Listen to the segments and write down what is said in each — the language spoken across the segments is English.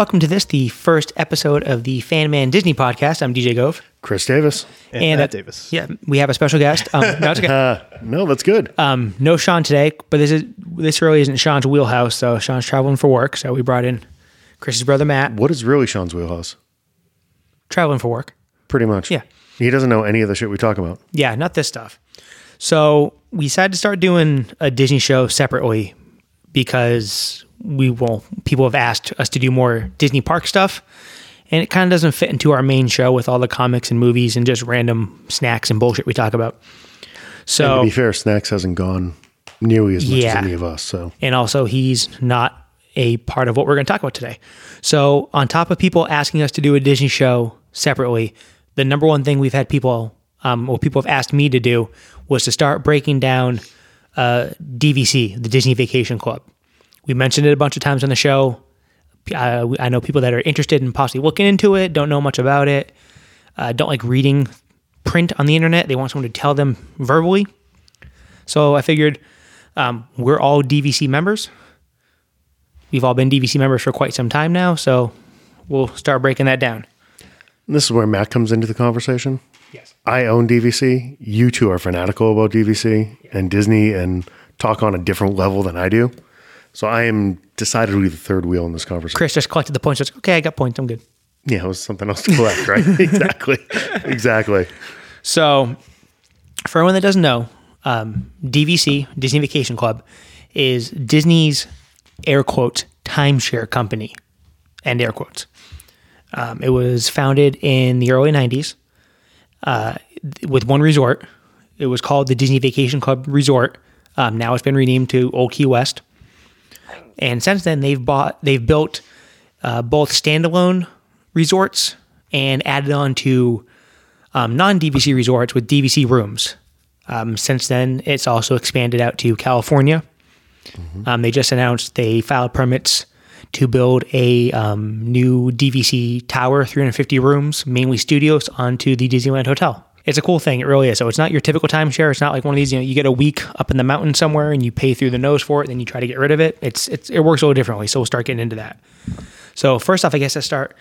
welcome to this, the first episode of the Fan Man Disney podcast. I'm DJ Gove. Chris Davis. And, And, Matt uh, Davis. Yeah, we have a special guest. Um, no, okay. Uh, no, that's good. Um, no Sean today, but this is this really isn't Sean's wheelhouse. So Sean's traveling for work. So we brought in Chris's brother Matt, what is really Sean's wheelhouse? traveling for work. Pretty much. Yeah. He doesn't know any of the shit we talk about. Yeah, not this stuff. So we decided to start doing a Disney show separately because we will people have asked us to do more Disney park stuff. And it kind of doesn't fit into our main show with all the comics and movies and just random snacks and bullshit we talk about. So to be fair, Snacks hasn't gone nearly as much Yeah. as any of us. So and also he's not a part of what we're going to talk about today. So, on top of people asking us to do a Disney show separately, the number one thing we've had people, um, what people have asked me to do was to start breaking down uh, DVC, the Disney Vacation Club. We mentioned it a bunch of times on the show. Uh, I know people that are interested in possibly looking into it, don't know much about it, uh, don't like reading print on the internet. They want someone to tell them verbally. So I figured um, we're all DVC members. We've all been DVC members for quite some time now, so we'll start breaking that down. this is where Matt comes into the conversation. Yes. I own DVC. You two are fanatical about DVC and Disney and talk on a different level than I do. So I am decidedly the third wheel in this conversation. Chris just collected the points. Just okay, I got points. I'm good. Yeah, it was something else to collect, right? exactly. Exactly. So, for anyone that doesn't know, um, DVC Disney Vacation Club is Disney's air quotes timeshare company, and air quotes. Um, it was founded in the early '90s uh, with one resort. It was called the Disney Vacation Club Resort. Um, now it's been renamed to Old Key West, and since then they've bought they've built uh, both standalone resorts and added on to um, non DVC resorts with DVC rooms. Um, since then, it's also expanded out to California. Um, they just announced they filed permits to build a um, new DVC tower, 350 rooms, mainly studios, onto the Disneyland Hotel. It's a cool thing, it really is. So it's not your typical timeshare. It's not like one of these, you know, you get a week up in the mountain somewhere and you pay through the nose for it, then you try to get rid of it. It's, it's it works a little differently. So we'll start getting into that. So first off, I guess I start.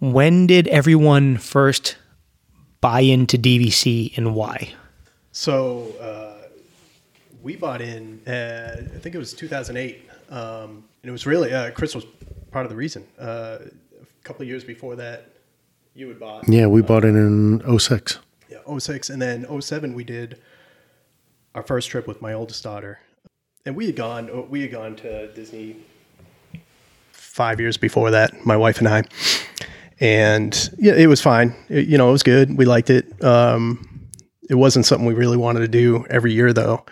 When did everyone first buy into DVC and why? So uh, we bought in, uh, I think it was 2008. Um, and it was really, uh, Chris was part of the reason. Uh, a couple of years before that, you had bought. Yeah, we bought it in 06. Yeah, 06. And then 07, we did our first trip with my oldest daughter. And we had gone, we had gone to Disney five years before that, my wife and I. And yeah, it was fine. It- you know, it was good. We liked it. Um, it wasn't something we really wanted to do every year, though.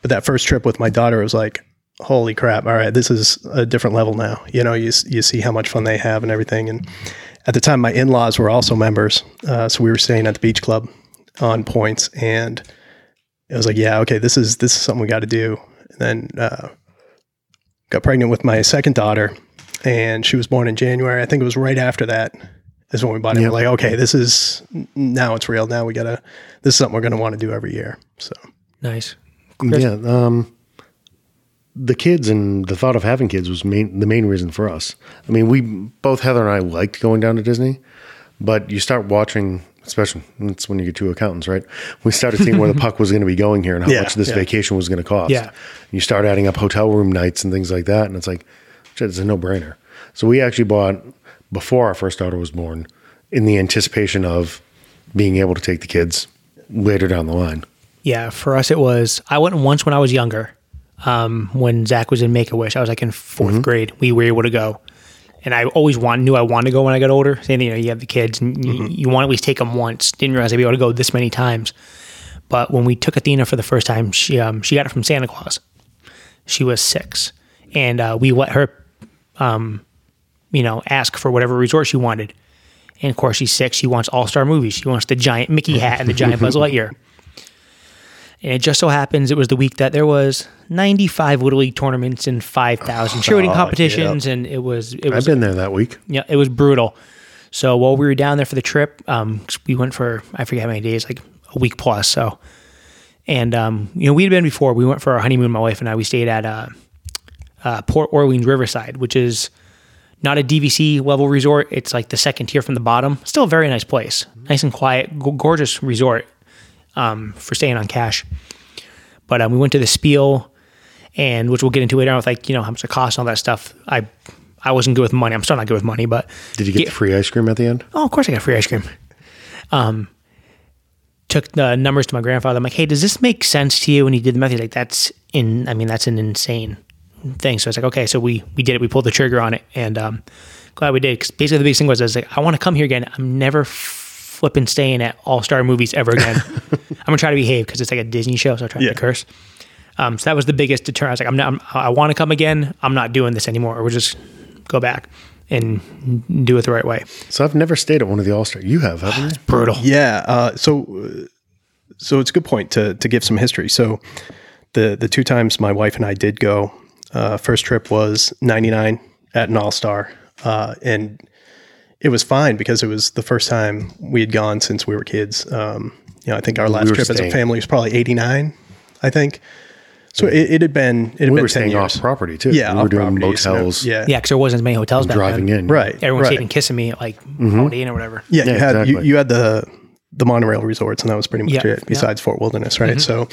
But that first trip with my daughter was like, holy crap! All right, this is a different level now. You know, you you see how much fun they have and everything. And at the time, my in laws were also members, uh, so we were staying at the beach club on points, and it was like, yeah, okay, this is this is something we got to do. And then uh, got pregnant with my second daughter, and she was born in January. I think it was right after that is when we bought it. Yep. We're like, okay, this is now it's real. Now we gotta. This is something we're gonna want to do every year. So Nice. Chris? Yeah. Um, the kids and the thought of having kids was main, the main reason for us. I mean, we both Heather and I liked going down to Disney, but you start watching, especially that's when you get two accountants, right? We started seeing where the puck was going to be going here and how Yeah, much this yeah. vacation was going to cost. Yeah. You start adding up hotel room nights and things like that, and it's like, shit, it's a no brainer. So we actually bought before our first daughter was born, in the anticipation of being able to take the kids later down the line. Yeah, for us it was. I went once when I was younger. Um, when Zach was in Make a Wish, I was like in 4th grade. We were able to go, and I always want, knew I wanted to go when I got older. Same thing, you know, you have the kids, and you, you want to at least take them once. Didn't realize I'd be able to go this many times. But when we took Athena for the first time, she um, she got it from Santa Claus. She was six, and uh, we let her, um, you know, ask for whatever resort she wanted. And of course, she's six. She wants all star movies. She wants the giant Mickey hat and the giant Buzz Lightyear. And it just so happens it was the week that there was 95 Little League tournaments and 5,000 cheerleading Oh, competitions, and it was it was, I've been there that week. yeah it was brutal. So while we were down there for the trip, um, we went for I forget how many days, like a week plus. So, and um, you know we had been before. We went for our honeymoon. My wife and I. We stayed at uh, uh, Port Orleans Riverside, which is not a DVC level resort. It's like the second tier from the bottom. Still a very nice place, nice and quiet, g- gorgeous resort um, for staying on cash. But um, we went to the Spiel, and which we'll get into later on with like you know how much it costs and all that stuff. I I wasn't good with money. I'm still not good with money, but Did you get the free ice cream at the end? Oh, of course I got free ice cream. Um, took the numbers to my grandfather. I'm like, hey, does this make sense to you? And he did the math. He's like, that's in. I mean, that's an insane thing. So it's like, okay, so we we did it. We pulled the trigger on it, and um, glad we did. Because basically, the biggest thing was, I was like, I want to come here again. I'm never flipping staying at All Star Movies ever again. I'm gonna try to behave because it's like a Disney show, so I try Yeah. to curse. Um, so that was the biggest deterrent. I was like, I'm not. I'm, I want to come again. I'm not doing this anymore. Or we'll just go back and do it the right way. So I've never stayed at one of the All Star. You have, haven't you? Brutal. Yeah. Uh, so, uh, so it's a good point to to give some history. So, the the two times my wife and I did go, uh, first trip was '99 at an All Star, uh, and it was fine because it was the first time we had gone since we were kids. Um, you know, I think our last were trip as a family was probably '89. I think. So it, it had been it had We been were staying years. off property too. Yeah, we were doing property, so, motels. yeah, Yeah, because there wasn't as many hotels back driving then. in. right. Everyone was right. even kissing me at like Holiday Inn or whatever. Yeah, Yeah, you had you, exactly. you had the the monorail resorts, and that was pretty much Yeah, it. yeah. Mm-hmm. Besides Fort Wilderness, right? So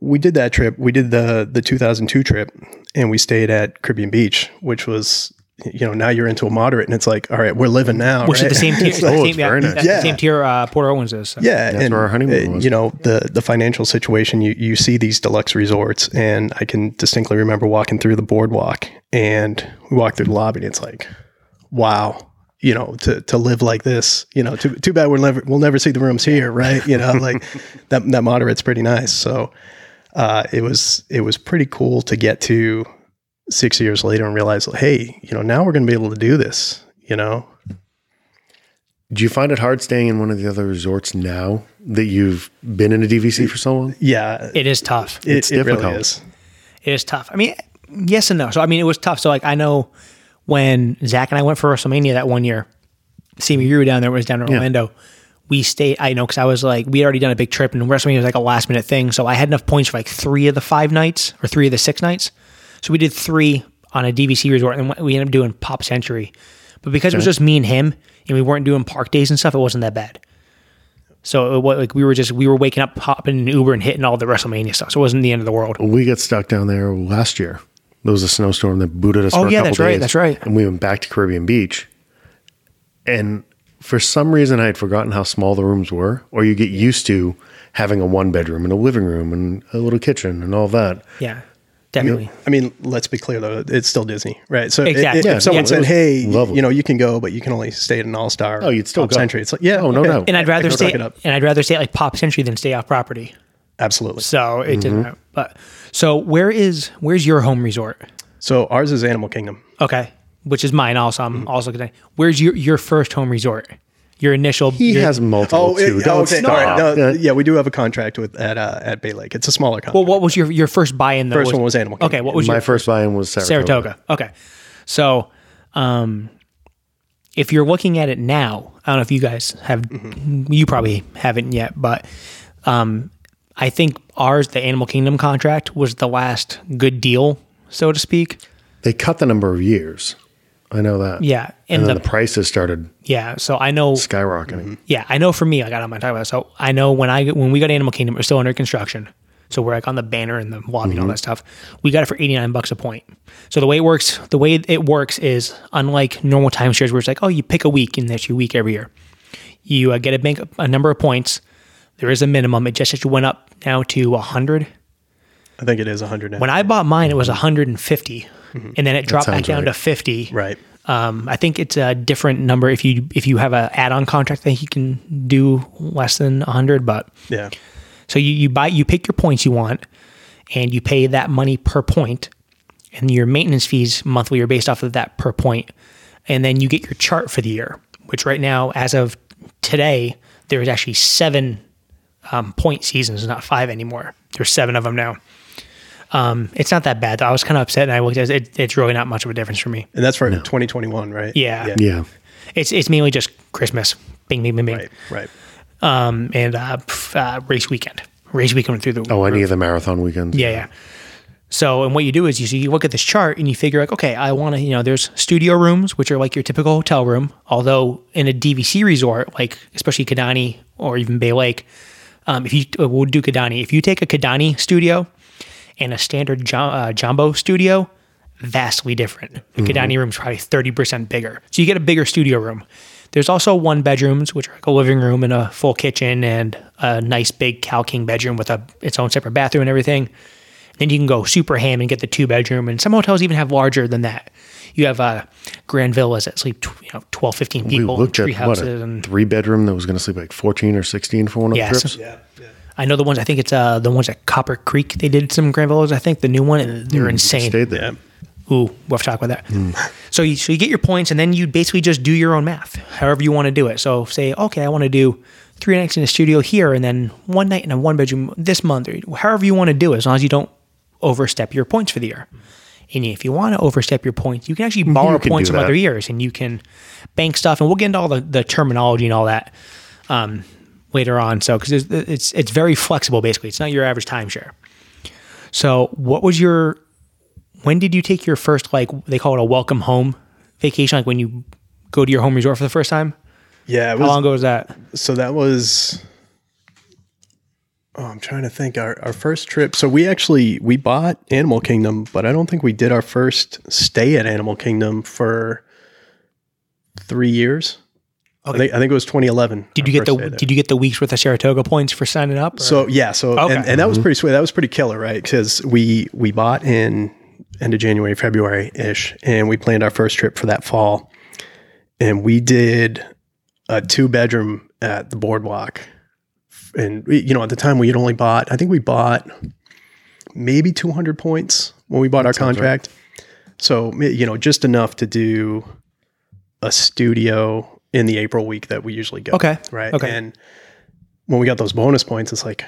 we did that trip. We did the the 2002 trip, and we stayed at Caribbean Beach, which was you know now you're into a moderate, and it's like all right, we're living now. Which right? is the same tier. It's like- Oh, same, it's very nice. Yeah. same tier uh, Port Orleans is. so. yeah, That's and where our honeymoon was. You know the the financial situation. You you see these deluxe resorts, and I can distinctly remember walking through the boardwalk, and we walked through the lobby, and it's like, wow. You know, to, to live like this, you know, too, too bad we'll never we'll never see the rooms here, right? You know, like that that moderate's pretty nice. So uh, it was it was pretty cool to get to six years later and realize, hey, you know, now we're going to be able to do this. You know, Do you find it hard staying in one of the other resorts now that you've been in a DVC for so long? yeah, It is tough. it, it's it really difficult. is. It is tough. I mean, yes and no. So I mean, it was tough. So like, I know when Zach and I went for WrestleMania that one year, see me, you were down there. Was down in Orlando. We stayed. I know because I was like, we had already done a big trip, and WrestleMania was like a last minute thing. So I had enough points for like three of the five nights or three of the six nights. So we did three on a DVC resort, and we ended up doing Pop Century. But because it was just me and him, and we weren't doing park days and stuff, it wasn't that bad. So it, like we were just we were waking up, hopping in an Uber, and hitting all the WrestleMania stuff. So it wasn't the end of the world. We got stuck down there last year. There was a snowstorm that booted us. Oh, for a yeah, couple that's right, days, that's right. And we went back to Caribbean Beach, and for some reason I had forgotten how small the rooms were. Or you get used to having a one bedroom and a living room and a little kitchen and all that. Yeah, definitely. I mean, let's be clear though, it's still Disney, right? So i- Exactly. if, Yeah, someone yeah, said, "Hey, lovely. you know, you can go, but you can only stay at an All Star," Oh, you'd still go. Century. It's like, yeah, Oh, no okay. doubt. and I'd rather can stay it up. and I'd rather stay at like Pop Century than stay off property. Absolutely. So it Mm-hmm. didn't. But so where is where's your home resort? So ours is Animal Kingdom. Okay, which is mine. Also, Mm-hmm. I'm also gonna. Where's your your first home resort? Your initial. He your- has multiple Oh, too. it, Don't okay. stop. All right. No, Yeah. yeah, we do have a contract with at uh, at Bay Lake. It's a smaller contract. Well, what was your your first buy-in? Though? First one was Animal Kingdom. Okay, what was My your first buy-in was Saratoga. Saratoga? Okay, so um, if you're looking at it now, I don't know if you guys have. Mm-hmm. You probably haven't yet, but um, I think ours, the Animal Kingdom contract, was the last good deal, so to speak. They cut the number of years. I know that. Yeah, And, and then the, the prices started yeah. So I know skyrocketing. Yeah, I know for me, like I don't mind talking about. It. So I know when I when we got Animal Kingdom, we're still under construction. So we're like on the banner and the lobby and all that stuff. We got it for eighty nine bucks a point. So the way it works, the way it works is unlike normal timeshares, where it's like, oh, you pick a week and that's your week every year. You uh, get a bank a number of points. There is a minimum. It just actually went up now to hundred. I think it is 100. When I bought mine, it was 150, and then it dropped back down right. to 50. right. Um, I think it's a different number if you if you have a add-on contract. I think you can do less than 100, but Yeah. so you, you buy you pick your points you want, and you pay that money per point, and your maintenance fees monthly are based off of that per point, and then you get your chart for the year. Which right now, as of today, there is actually seven um, point seasons, not five anymore. There's seven of them now. Um, it's not that bad. Though. I was kind of upset, and I looked at it. It's really not much of a difference for me. And that's for 2021, right? Yeah. Yeah. Yeah. It's it's mainly just Christmas, bing, bing, bing, bing, Right. Right. um, and uh, uh, race weekend. Race weekend through the Oh, any of the marathon weekends. yeah, yeah. So, and what you do is you, so you look at this chart and you figure like, okay, I want to, you know, there's studio rooms, which are like your typical hotel room. Although in a DVC resort, like especially Kidani or even Bay Lake, um, if you uh, we'll do Kidani, if you take a Kidani studio and a standard jum- uh, jumbo studio, vastly different. The dining room is probably thirty percent bigger, so you get a bigger studio room. There's also one bedrooms, which are like a living room and a full kitchen and a nice big Cal King bedroom with a its own separate bathroom and everything. Then you can go super ham and get the two bedroom, and some hotels even have larger than that. You have uh, grand villas that sleep, tw- you know, 12, 15 We people, looked tree at what a and three bedroom that was going to sleep like 14 or 16 for one of Yeah, the so- trips. Yeah, yeah. I know the ones. I think it's uh the ones at Copper Creek. They did some grand villas. I think the new one, and they're insane. Stayed there. Ooh, we'll have to talk about that. So you so you get your points, and then you basically just do your own math, however you want to do it. So say, okay, I want to do three nights in a studio here, and then one night in a one bedroom this month, or however you want to do it, as long as you don't overstep your points for the year. And if you want to overstep your points, you can actually borrow can points from that. other years, and you can bank stuff. And we'll get into all the, the terminology and all that um, later on. So because it's, it's it's very flexible, basically, it's not your average timeshare. So what was your when did you take your first like they call it a welcome home vacation? Like when you go to your home resort for the first time? Yeah, it how long ago was that? So that was oh i'm trying to think. Our, our first trip so we actually we bought animal kingdom but i don't think we did our first stay at animal kingdom for three years I, think, I think it was 2011 did you get the did you get the weeks worth of saratoga points for signing up or- so yeah so Okay. and, and that was mm-hmm. pretty sweet that was pretty killer right? Because we we bought in end of january february ish and we planned our first trip for that fall. And we did a two bedroom at the boardwalk. And we, you know at the time we had only bought i think we bought maybe 200 points when we bought our contract. So you know just enough to do a studio in the april week that we usually go Okay. right? Okay. and when we got those bonus points it's like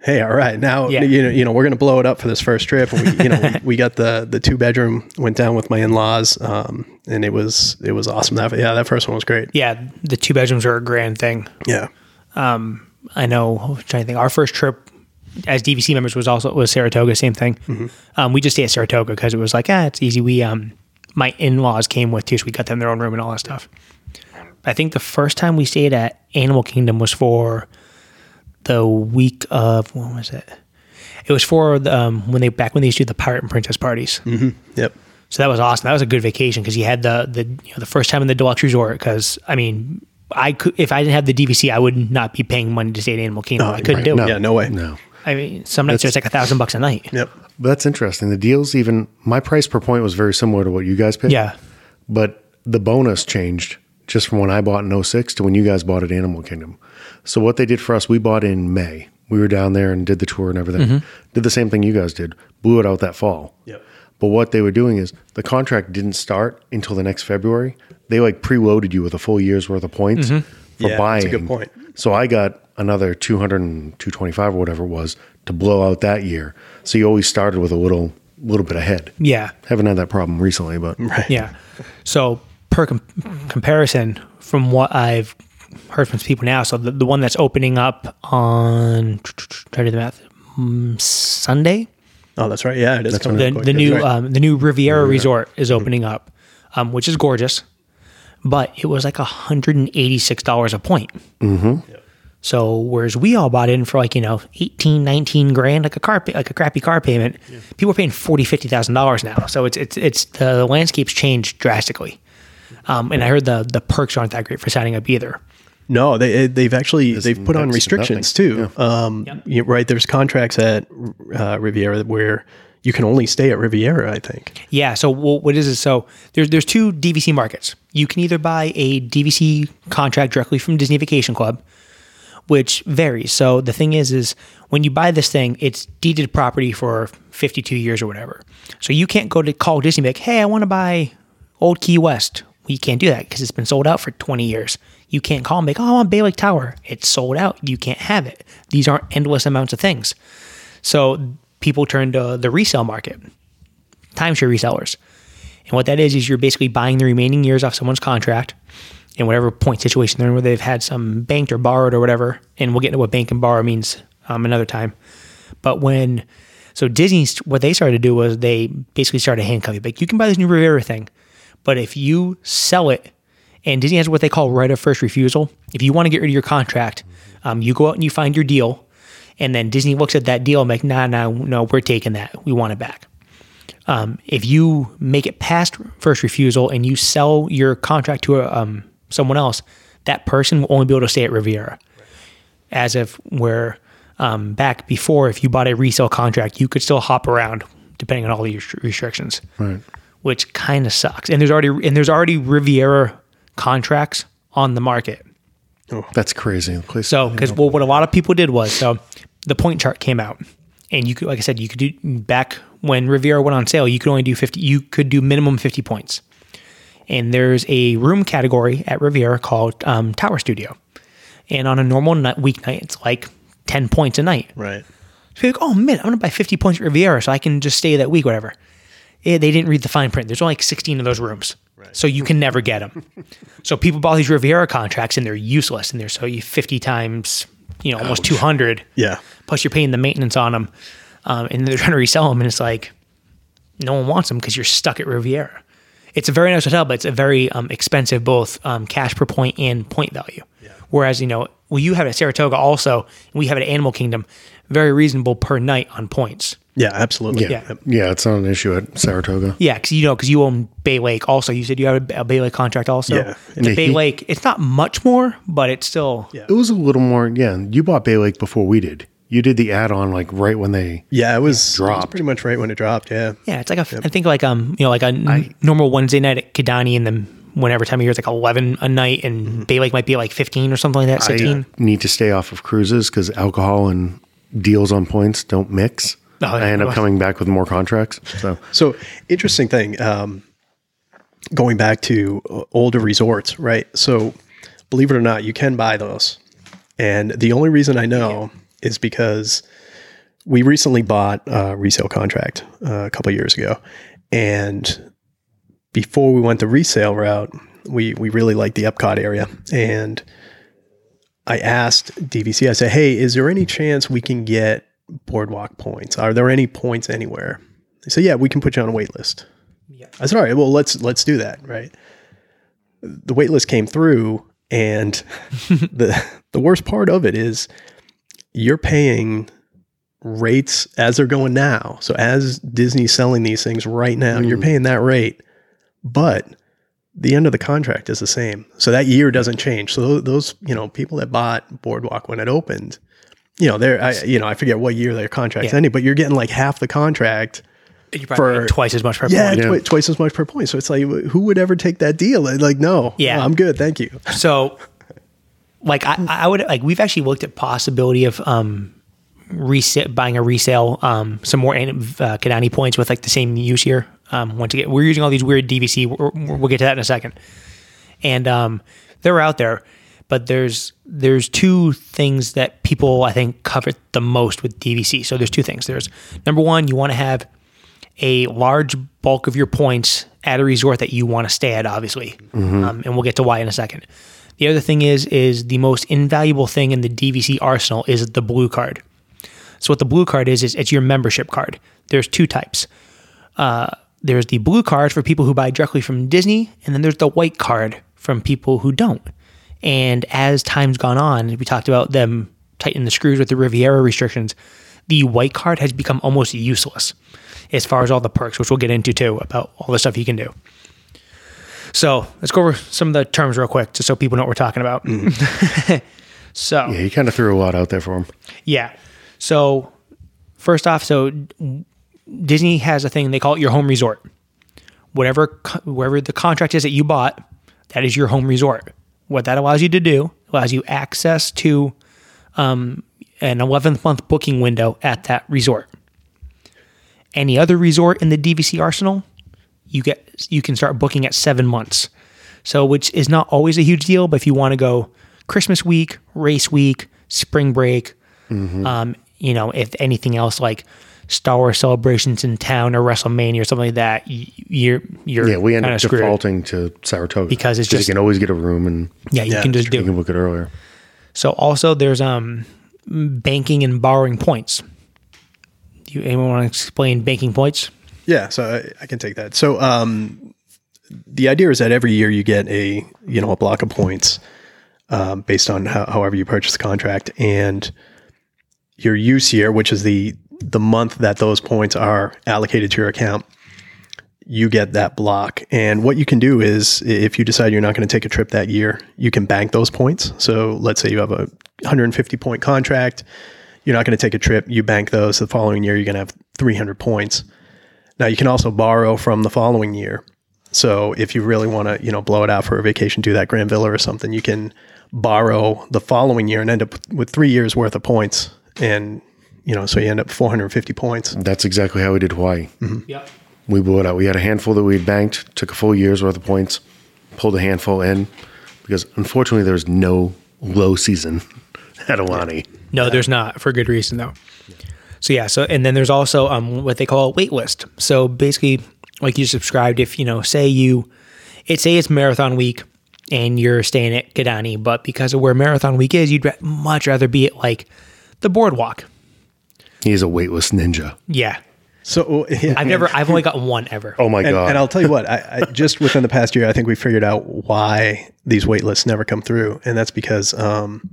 hey all right now Yeah. you know you know we're gonna blow it up for this first trip. And we you know we, we got the the two bedroom went down with my in-laws um and it was it was awesome. That yeah that first one was great. Yeah the two bedrooms are a grand thing. Yeah. Um, i know I'm trying to think our first trip as dvc members was also was saratoga same thing. Um, we just stayed at saratoga because it was like ah it's easy. We um my in-laws came with too so we got them their own room and all that stuff i think the first time we stayed at animal kingdom was for the week of when was it? It was for the, um, when they back when they used to do the pirate and princess parties. yep So that was awesome. That was a good vacation because you had the the you know, the first time in the deluxe resort. Because I mean, I could if I didn't have the DVC, I would not be paying money to stay at Animal Kingdom. I couldn't do it. yeah no way No. I mean, some nights it's like a thousand bucks a night. yep But that's interesting. The deals, even my price per point was very similar to what you guys paid. Yeah, But the bonus changed just from when I bought in 06 to when you guys bought at Animal Kingdom. So what they did for us, we bought in May. We were down there and did the tour and everything. Mm-hmm. Did the same thing you guys did. Blew it out that fall. Yep. But what they were doing is the contract didn't start until the next February. They like preloaded you with a full year's worth of points for Mm-hmm. Yeah, buying. that's a good point. So I got another 200 and 225 or whatever it was to blow out that year. So you always started with a little little bit ahead. yeah, Haven't had that problem recently, but yeah. So per com- comparison, from what I've heard from people now, so the, the one that's opening up on try to do the math mm, Sunday. oh that's right yeah it is coming the, up the new right. um, the new Riviera Resort is opening up, um, which is gorgeous, but it was like hundred and eighty six dollars a point. Mm-hmm. So whereas we all bought in for like you know 18, 19 grand, like a car, like a crappy car payment, people are paying forty, fifty thousand dollars now. So it's it's it's the landscape's changed drastically. Um, and I heard the the perks aren't that great for signing up either. No, they they've actually they've put on restrictions too. Um, you- right, there's contracts at uh, Riviera where you can only stay at Riviera. I think. Yeah. So wh- what is it? So there's there's two DVC markets. You can either buy a DVC contract directly from Disney Vacation Club, which varies. So the thing is, is when you buy this thing, it's deeded property for 52 years or whatever. So you can't go to call Disney and be like, hey, I want to buy Old Key West. You can't do that because it's been sold out for 20 years. You can't call and like, oh, I want Lake Tower. It's sold out. You can't have it. These aren't endless amounts of things. So people turn to the resale market, timeshare resellers. And what that is, is you're basically buying the remaining years off someone's contract in whatever point situation they're in where they've had some banked or borrowed or whatever. And we'll get into what bank and borrow means um, another time. But when So Disney, what they started to do was they basically started handcuffing. Like you can buy this new Riviera thing, but if you sell it, and Disney has what they call right of first refusal. If you want to get rid of your contract, um, you go out and you find your deal, and then Disney looks at that deal and like, nah, nah, no, we're taking that. We want it back. Um, if you make it past first refusal and you sell your contract to a, um, someone else, that person will only be able to stay at Riviera. As if where um, back before, if you bought a resale contract, you could still hop around depending on all the restrictions, Right. Which kind of sucks. And there's already and there's already Riviera contracts on the market. That's crazy. The place. So, because well, what a lot of people did was, so the point chart came out, and you could, like I said, you could do back when Riviera went on sale, you could only do fifty. You could do minimum fifty points, and there's a room category at Riviera called um, Tower Studio, and on a normal night, weeknight, it's like ten points a night. Right. So you're like, oh man, I'm gonna buy fifty points at Riviera, so I can just stay that week, whatever. Yeah, they didn't read the fine print. There's only like 16 of those rooms. So you can never get them. so people bought these Riviera contracts and they're useless. And they're so you 50 times, you know, almost 200. Yeah. Plus you're paying the maintenance on them. Um, and they're trying to resell them. And it's like, no one wants them because you're stuck at Riviera. It's a very nice hotel, but it's a very um, expensive, both um, cash per point and point value. Yeah. Whereas, you know, well, you have it at Saratoga also, we have it at Animal Kingdom, very reasonable per night on points. Yeah, absolutely. yeah. yeah. yeah. it's not an issue at Saratoga. Yeah, because you know, because you own Bay Lake. Also, you said you have a, a Bay Lake contract. Also, Yeah. And the Yeah, Bay he- Lake. It's not much more, but it's still. Yeah. It was a little more. Yeah, you bought Bay Lake before we did. You did the add-on like right when they. Yeah, it was, it was Dropped. pretty much right when it dropped. Yeah. Yeah, it's like a. I think like um, you know, like a n- normal Wednesday night at Kidani, and then whenever time of year it's like eleven a night, and Bay Lake might be like fifteen or something like that. Mm-hmm. I Sixteen. need to stay off of cruises because alcohol and deals on points don't mix. Oh, yeah. I end up coming back with more contracts. So So interesting thing. Um, going back to uh, older resorts, right? So believe it or not, you can buy those, and the only reason I know is because we recently bought a resale contract uh, a couple years ago, and before we went the resale route, we we really liked the Epcot area, and I asked DVC. I said, "Hey, is there any chance we can get boardwalk points? Are there any points anywhere?" They said, "Yeah, we can put you on a wait list." Yeah. I said, "All right, well let's let's do that." Right. The wait list came through, and the the worst part of it is you're paying rates as they're going now. So as Disney's selling these things right now, you're mm. paying that rate, but the end of the contract is the same. So that year doesn't change. So those, you know, people that bought Boardwalk when it opened, you know, they're, I, you know, I forget what year their contract's Yeah. ending, but you're getting like half the contract. You probably For- twice as much per Yeah, point. Yeah. twi- twice as much per point. So it's like, who would ever take that deal? Like, no, Yeah. I'm good, thank you. So, like, I, I would like we've actually looked at possibility of um, resale, buying a resale, um, some more uh, Kidani points with like the same use here. Um, once again, we're using all these weird DVC. We're, we'll get to that in a second, and um, they're out there. But there's there's two things that people I think cover the most with DVC. So there's two things. There's number one, you want to have a large bulk of your points at a resort that you want to stay at, obviously, um, and we'll get to why in a second. The other thing is is the most invaluable thing in the DVC arsenal is the blue card. So what the blue card is is it's your membership card. There's two types. Uh, there's the blue card for people who buy directly from Disney, and then there's the white card from people who don't. And as time's gone on, we talked about them tightening the screws with the Riviera restrictions. The white card has become almost useless as far as all the perks, which we'll get into too, about all the stuff you can do. So let's go over some of the terms real quick, just so people know what we're talking about. Mm. so yeah, you kind of threw a lot out there for them. yeah. So first off, so Disney has a thing they call it your home resort. Whatever wherever the contract is that you bought, that is your home resort. What that allows you to do allows you access to um, an 11th month booking window at that resort. Any other resort in the DVC arsenal, you get you can start booking at seven months. So, which is not always a huge deal, but if you want to go Christmas week, race week, spring break, um, you know, if anything else like Star Wars celebrations in town or WrestleMania or something like that, you're you're Yeah, we end up screwed. defaulting to Saratoga Because it's just you can always get a room and Yeah, you Yeah, can just do you can book it earlier. So also there's um banking and borrowing points. Do you anyone want to explain banking points? Yeah, so I, I can take that. So um, the idea is that every year you get a you know a block of points um, based on how, however you purchase the contract, and your use year, which is the the month that those points are allocated to your account, you get that block. And what you can do is, if you decide you're not going to take a trip that year, you can bank those points. So let's say you have a 150 point contract, you're not going to take a trip, you bank those. The following year, you're going to have 300 points. Now you can also borrow from the following year. So if you really want to, you know, blow it out for a vacation, do that Grand Villa or something, you can borrow the following year and end up with three years worth of points. And, you know, so you end up 450 points. That's exactly how we did Hawaii. Yep. We blew it out. We had a handful that we had banked, took a full year's worth of points, pulled a handful in because unfortunately there was no low season at Aulani. No, there's not for good reason though. So yeah, so and then there's also um what they call a wait list. So basically, like you subscribed, if you know, say you, it say it's marathon week, and you're staying at Kidani, but because of where marathon week is, you'd ra- much rather be at like the boardwalk. He's a waitlist ninja. Yeah, So yeah, I've never, I've only gotten one ever. Oh my and, god! and I'll tell you what, I, I just within the past year, I think we figured out why these wait lists never come through, and that's because um,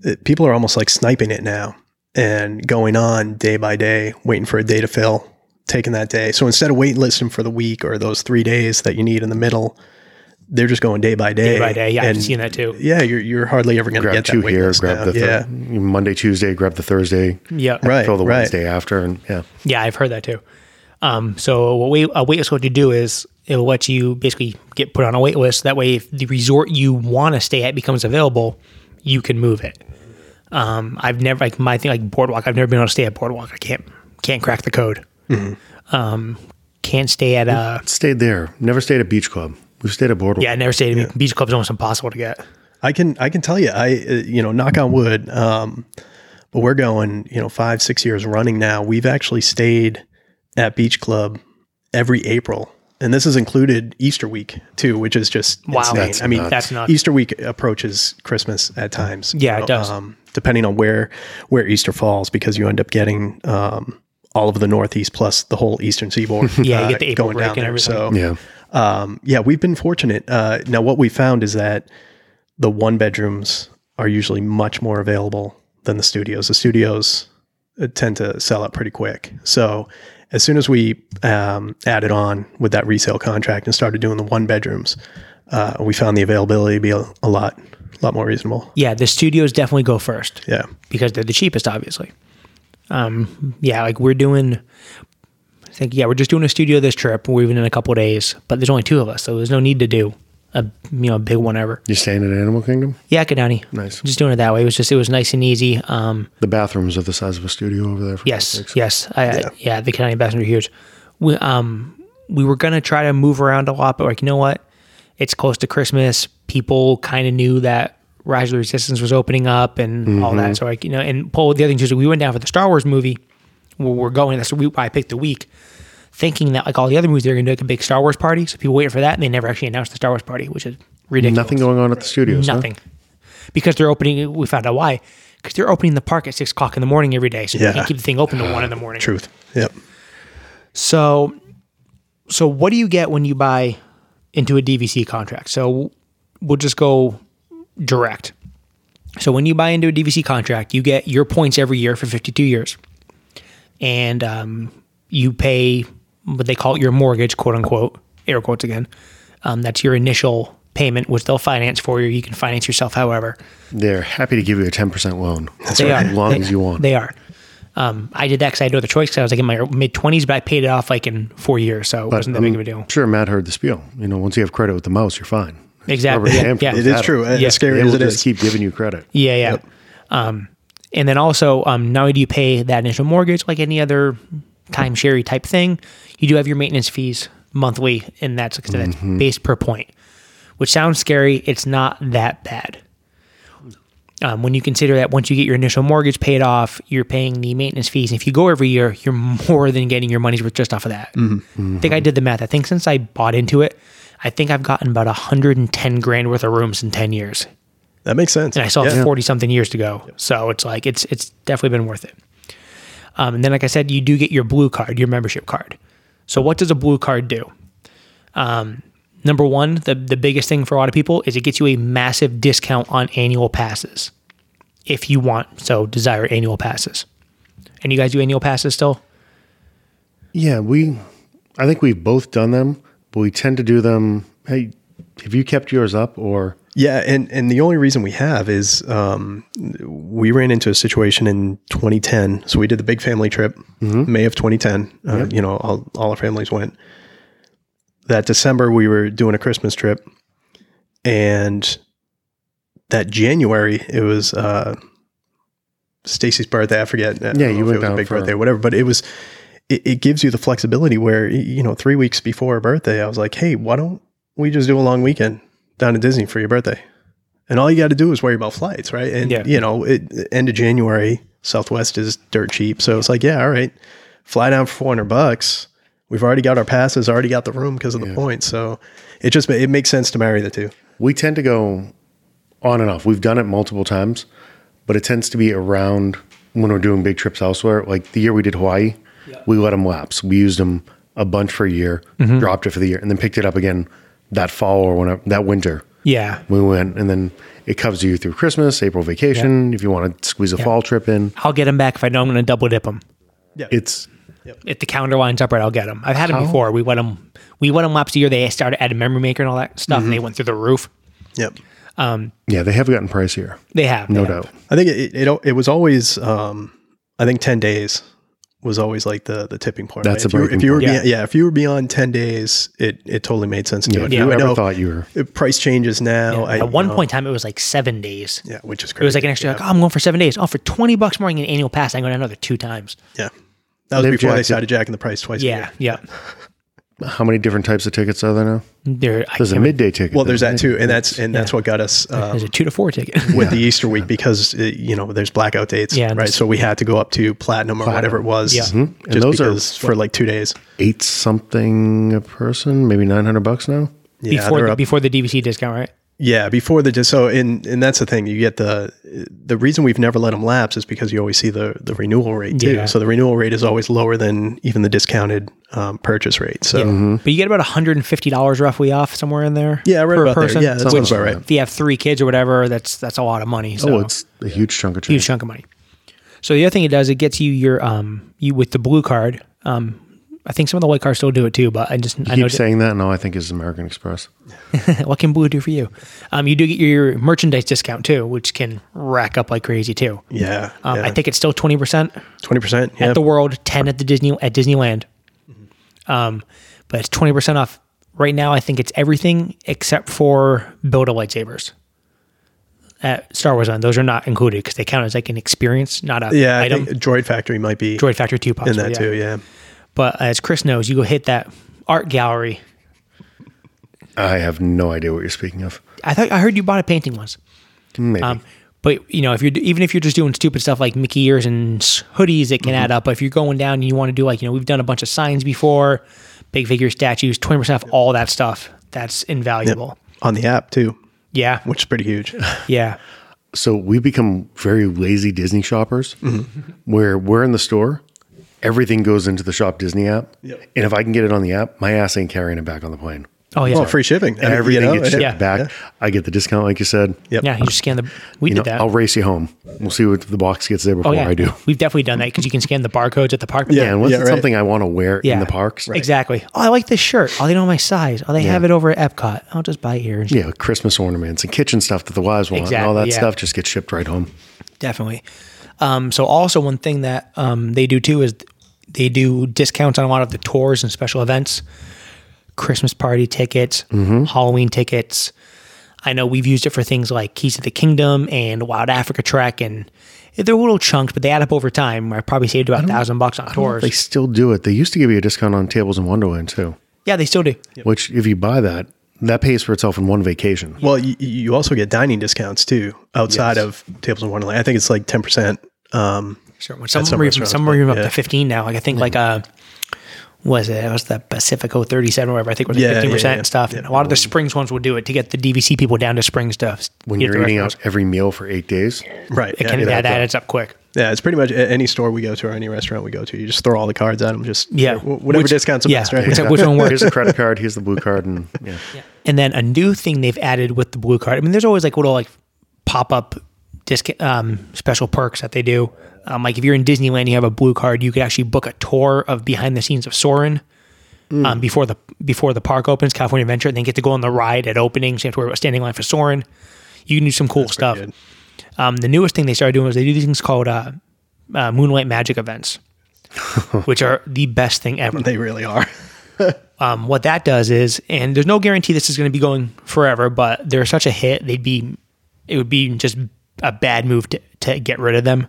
it- people are almost like sniping it now and going on day by day, waiting for a day to fill, taking that day. So instead of wait listing for the week or those three days that you need in the middle, they're just going day by day. Day by day, yeah, I've and seen that too. Yeah, you're you're hardly ever going to get two that wait here, grab now. the thir- yeah, Monday, Tuesday, grab the Thursday, Yeah, right, fill the right. Wednesday after, and yeah, Yeah, I've heard that too. Um, so what wait, a wait list what you do is it'll let you basically get put on a wait list. That way, if the resort you want to stay at becomes available, you can move it. Um, I've never like my thing like Boardwalk. I've never been able to stay at Boardwalk. I can't can't crack the code. Um, can't stay at uh stayed there. Never stayed at Beach Club. We've stayed at Boardwalk. yeah. I never stayed at beach clubs. Almost impossible to get. I can I can tell you I uh, you know knock on wood um but we're going you know 5 6 years running now we've actually stayed at beach club every April and this has included Easter week too which is just Wow. insane. That's I mean nuts. That's not Easter week approaches Christmas at times Yeah, you it does. um depending on where where Easter falls because you end up getting um all of the Northeast plus the whole Eastern Seaboard. Yeah, you uh, get the April going break down and there. everything. So yeah. Um, yeah, we've been fortunate. Uh, now, what we found is that the one bedrooms are usually much more available than the studios. The studios uh, tend to sell out pretty quick. So, as soon as we um, added on with that resale contract and started doing the one bedrooms, uh, we found the availability to be a, a lot, lot more reasonable. Yeah, the studios definitely go first. Yeah, because they're the cheapest, obviously. Um, yeah, like we're doing. I think yeah, we're just doing a studio this trip. We're even in a couple days, but there's only two of us, so there's no need to do a you know a big one ever. You staying at Animal Kingdom? Yeah, Kidani. Nice. Just doing it that way. It was just it was nice and easy. Um, The bathrooms are the size of a studio over there. For yes, yes, I, yeah. yeah, the Kidani bathrooms are huge. We um we were gonna try to move around a lot, but like you know what, it's close to Christmas. People kind of knew that Rise of the Resistance was opening up and all that. So like you know, and Paul, the other thing too is we went down for the Star Wars movie. Where we're going. That's why I picked the week, thinking that like all the other movies, they're gonna do like a big Star Wars party. So people waiting for that, and they never actually announced the Star Wars party, which is ridiculous. Nothing going on at the studios. huh? Nothing. Because they're opening. We found out why. Because they're opening the park at six o'clock in the morning every day, so Yeah. they can't keep the thing open till one in the morning. truth. Yep. So, so what do you get when you buy into a DVC contract? So we'll just go direct. So when you buy into a DVC contract, you get your points every year for 52 years, and um, you pay what they call your mortgage, quote unquote, air quotes again. Um, that's your initial payment, which they'll finance for you. You can finance yourself, however. They're happy to give you a ten percent loan. They are. As long They- as you want. They are. Um, I did that because I had no other choice. Because I was like in my mid twenties, but I paid it off like in four years, so it wasn't that I'm big of a deal. Sure, Matt heard the spiel. You know, once you have credit with the mouse, you're fine. Exactly. Yeah, yeah. It is at true. Yeah. As scary They as will it just is. keep giving you credit. Yeah, yeah. Um, and then also, um, not only do you pay that initial mortgage like any other timeshare type thing, you do have your maintenance fees monthly, and that's said, that's based per point, which sounds scary. It's not that bad. Um, when you consider that once you get your initial mortgage paid off, you're paying the maintenance fees. And if you go every year, you're more than getting your money's worth just off of that. I think I did the math. I think since I bought into it, I think I've gotten about 110 grand worth of rooms in 10 years That makes sense. and I saw have Yeah. forty something years to go. So it's like it's it's definitely been worth it. Um, and then, like I said, you do get your blue card, your membership card. So, what does a blue card do? Um, number one, the, the biggest thing for a lot of people is it gets you a massive discount on annual passes if you want, so desire annual passes. And you guys do annual passes still? Yeah, we. I think we've both done them, but we tend to do them. Hey, have you kept yours up or? Yeah, and and the only reason we have is um, we ran into a situation in 2010. So we did the big family trip, May of 2010. Uh, You know, all all our families went. That December we were doing a Christmas trip, and that January it was uh, Stacy's birthday. I forget. I Yeah, you went it was a big for- birthday or whatever, but it was. It, it gives you the flexibility where you know three weeks before her birthday, I was like, "Hey, why don't we just do a long weekend down to Disney for your birthday?" And all you got to do is worry about flights, right? And Yeah. you know, it, end of January, Southwest is dirt cheap, so it's like, yeah, all right, fly down for four hundred bucks. We've already got our passes, already got the room because of the points, so it just it makes sense to marry the two. We tend to go on and off. We've done it multiple times, but it tends to be around when we're doing big trips elsewhere. Like the year we did Hawaii, we let them lapse. We used them a bunch for a year, mm-hmm. dropped it for the year, and then picked it up again that fall or whenever that winter. Yeah. We went, and then it covers you through Christmas, April vacation. If you want to squeeze a fall trip in, I'll get them back if I know I'm going to double dip them. Yeah. It's If the calendar lines up right, I'll get them. I've had them How? before. We went them. We went them laps a year. They started at a memory maker and all that stuff. And they went through the roof. Yep. yeah, they have gotten pricier, They have no they have. doubt. I think it it, it was always um, I think ten days was always like the the tipping point. That's right? the if you, breaking if you were point. beyond, yeah. if you were beyond ten days, it it totally made sense to do Yeah, it. if you I ever know thought you were if price changes now. I, At one you know, point in time, it was like seven days. yeah, which is great. It was like an extra, like, oh, I'm going for seven days. Oh, for 20 bucks more, I an annual pass. I can go another two times. yeah. That was They've before they jacked it. started jacking the price twice. a Yeah. year. Yeah. how many different types of tickets are there now? There, I There's a midday ticket. Well, there's that too, and that's and that's what got us There's um, a two to four ticket. with the Easter week because uh, you know there's blackout dates, Yeah, right? So we had to go up to platinum or whatever it was, Yeah. just And those are- because for like two days. eight something a person, maybe nine hundred bucks now. Yeah, before the, before the DVC discount, right? Yeah, before the just so and and that's the thing. You get the the reason we've never let them lapse is because you always see the the renewal rate too. Yeah. So the renewal rate is always lower than even the discounted um, purchase rate. So yeah, But you get about $150 roughly off somewhere in there. I read per about person. there. Yeah, that sounds Which, about right. if you have three kids or whatever, that's that's a lot of money. So Oh, it's a huge chunk of change. huge chunk of money. So the other thing it does, it gets you your um you with the blue card. Um, I think some of the white cars still do it too, but I just I know Keep saying that. No, I think it's American Express. what can blue do for you? Um, you do get your merchandise discount too, which can rack up like crazy too. Yeah, Um, I think it's still twenty percent twenty percent. At the World, ten at the Disney at Disneyland. Um, but it's twenty percent off right now. I think it's everything except for build a lightsabers. At Star Wars on those are not included because they count as like an experience, not a yeah. I item. think Droid Factory might be Droid Factory two in possibly, that yeah. too. Yeah, But as Chris knows, you go hit that art gallery. I have no idea what you're speaking of. I thought I heard you bought a painting once. Maybe. Um, but you know, if you're even if you're just doing stupid stuff like Mickey ears and hoodies, it can add up. But if you're going down and you want to do like you know, we've done a bunch of signs before, big figure statues, twenty percent off all that stuff. That's invaluable. on the app too, Yeah, which is pretty huge. yeah, so we've become very lazy Disney shoppers, where we're in the store, everything goes into the Shop Disney app, Yep. and if I can get it on the app, my ass ain't carrying it back on the plane. oh yeah, Well, free shipping. And everything you know, gets shipped yeah. back. I get the discount, like you said. Yep. yeah. You just scan the. We You did know, that. I'll race you home. We'll see what the box gets there before oh yeah, I do. We've definitely done that because you can scan the barcodes at the park. Yeah, and once yeah, right. something I want to wear Yeah. in the parks, Exactly. Oh, I like this shirt. Oh, they know my size. Oh, they have it over at Epcot. I'll just buy it here. yeah, Christmas ornaments and kitchen stuff that the wives want, and all that yeah. stuff just gets shipped right home. Definitely. Um, so also one thing that um, they do too is they do discounts on a lot of the tours and special events, Christmas party tickets, Halloween tickets. I know we've used it for things like Keys to the Kingdom and Wild Africa Trek, and they're little chunks, but they add up over time. I probably saved about a thousand bucks on tours. They still do it. They used to give you a discount on tables in Wonderland too, yeah, they still do. which if you buy that, that pays for itself in one vacation. Well, you, you also get dining discounts too outside of Tables in Wonderland. I think it's like ten percent. Um, Sure. When some, some are even, some are even up but, to 15 now. Like I think like uh was it? It was the Paradiso 37 or whatever. I think it was like Yeah, 15% yeah, yeah. and stuff. Yeah. And a lot of the Springs ones would do it to get the DVC people down to Springs stuff. When you're eating out every meal for eight days, right. It can, yeah, that adds up. quick. Yeah, it's pretty much any store we go to or any restaurant we go to. You just throw all the cards at them. Just Yeah. whatever Which- discounts are yeah, best, right? which- which one works? Here's the credit card. Here's the blue card, and yeah. And then a new thing they've added with the blue card. I mean, there's always like little like pop up disc um, special perks that they do. Um, like if you're in Disneyland, you have a blue card, you could actually book a tour of behind the scenes of Soarin' um, before the before the park opens, California Adventure, and then get to go on the ride at opening. So you have to worry about standing line for Soarin'. You can do some cool stuff. Um, the newest thing they started doing was they do these things called uh, uh, Moonlight Magic events, which are the best thing ever. They really are. Um, what that does is, and there's no guarantee this is going to be going forever, but they're such a hit, they'd be, it would be just a bad move to, to get rid of them.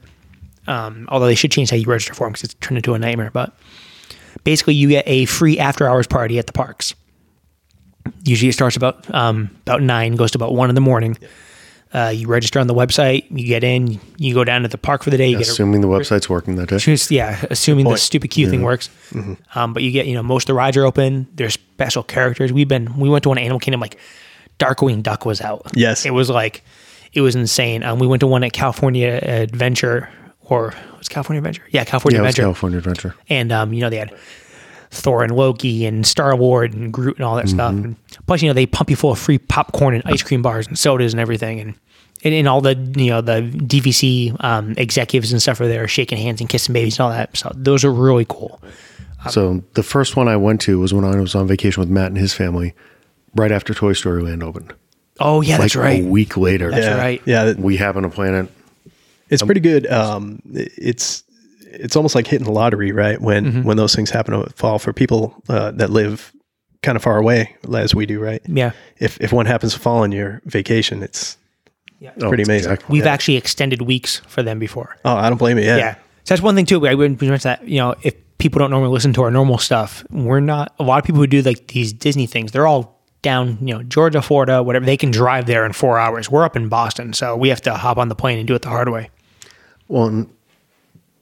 Um, although they should change how you register for them because it's turned into a nightmare. But basically, you get a free after hours party at the parks. Usually, it starts about um, about nine, goes to about one in the morning. Uh, you register on the website, you get in, you go down to the park for the day. You get a Assuming the website's working that day. just yeah, assuming the stupid queue thing works. Um, but you get you know most of the rides are open. There's special characters. We've been we went to one Animal Kingdom like Darkwing Duck was out. Yes. it was like it was insane. Um, we went to one at California Adventure or was California Adventure? Yeah, California Yeah, Adventure. California Adventure. And um, you know they had Thor and Loki and Star Lord and Groot and all that stuff. And plus, you know they pump you full of free popcorn and ice cream bars and sodas and everything. And and, and all the you know the DVC um, executives and stuff are there shaking hands and kissing babies and all that. So those are really cool. So the first one I went to was when I was on vacation with Matt and his family, right after Toy Story Land opened. Oh yeah, that's like right. a week later, That's yeah, right. Yeah, that- we happen to plan it. it's pretty good. Um, it's it's almost like hitting the lottery, right? When Mm-hmm. when those things happen to fall for people uh, that live kind of far away, as we do, right? Yeah. If if one happens to fall on your vacation, it's Oh, Pretty it's amazing. exactly- We've actually extended weeks for them before. oh, I don't blame you. Yeah, Yeah. So that's one thing too. We we mentioned that you know if people don't normally listen to our normal stuff, we're not. A lot of people who do like these Disney things, they're all down, you know, Georgia, Florida, whatever. They can drive there in four hours. We're up in Boston, so we have to hop on the plane and do it the hard way. Well,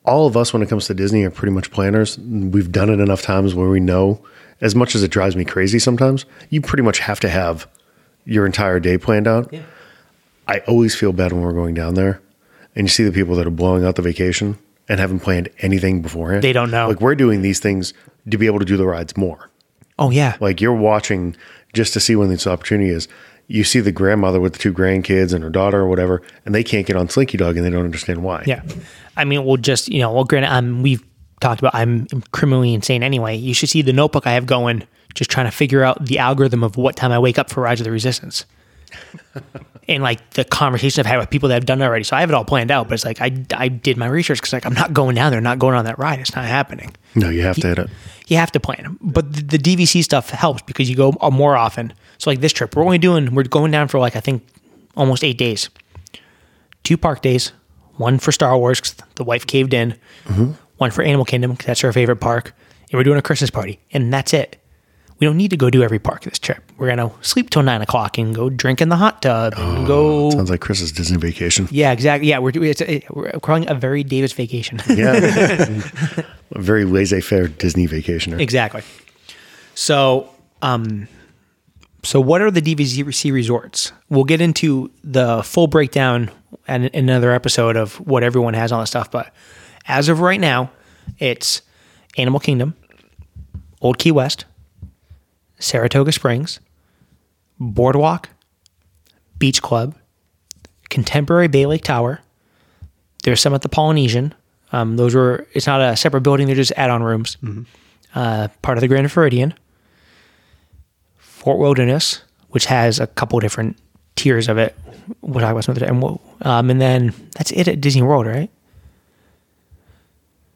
all of us, when it comes to Disney, are pretty much planners. We've done it enough times where we know, as much as it drives me crazy sometimes, you pretty much have to have your entire day planned out. Yeah. I always feel bad when we're going down there and you see the people that are blowing out the vacation and haven't planned anything beforehand. They don't know. Like, we're doing these things to be able to do the rides more. Oh yeah. Like, you're watching just to see when this opportunity is. You see the grandmother with the two grandkids and her daughter or whatever, and they can't get on Slinky Dog and they don't understand why. Yeah. I mean, we'll just, you know, well, granted, um, we've talked about I'm criminally insane anyway. You should see the notebook I have going, just trying to figure out the algorithm of what time I wake up for Rise of the Resistance. And like the conversation I've had with people that have done it already. So I have it all planned out, but it's like I, I did my research because like I'm not going down there, not going on that ride. It's not happening. No, you have to hit it. You have to plan. But the, the DVC stuff helps because you go uh, more often. So like this trip, we're only doing, we're going down for like, I think almost eight days. Two park days, one for Star Wars 'cause the wife caved in, mm-hmm. one for Animal Kingdom 'cause that's her favorite park. And we're doing a Christmas party and that's it. We don't need to go do every park this trip. We're going to sleep till nine o'clock and go drink in the hot tub and go. Sounds like Chris's Disney vacation. Yeah, exactly. Yeah, we're, it's, it, we're calling a very Davis vacation. Yeah. a very laissez faire Disney vacationer. Exactly. So, um, so what are the DVC resorts? We'll get into the full breakdown and in another episode of what everyone has on the stuff. But as of right now, it's Animal Kingdom, Old Key West, Saratoga Springs, Boardwalk, Beach Club, Contemporary Bay Lake Tower. There's some at the Polynesian. Um, those were. It's not a separate building. They're just add-on rooms. Uh, part of the Grand Floridian. Fort Wilderness, which has a couple different tiers of it. We'll talk about some of the and um, and then that's it at Disney World, right?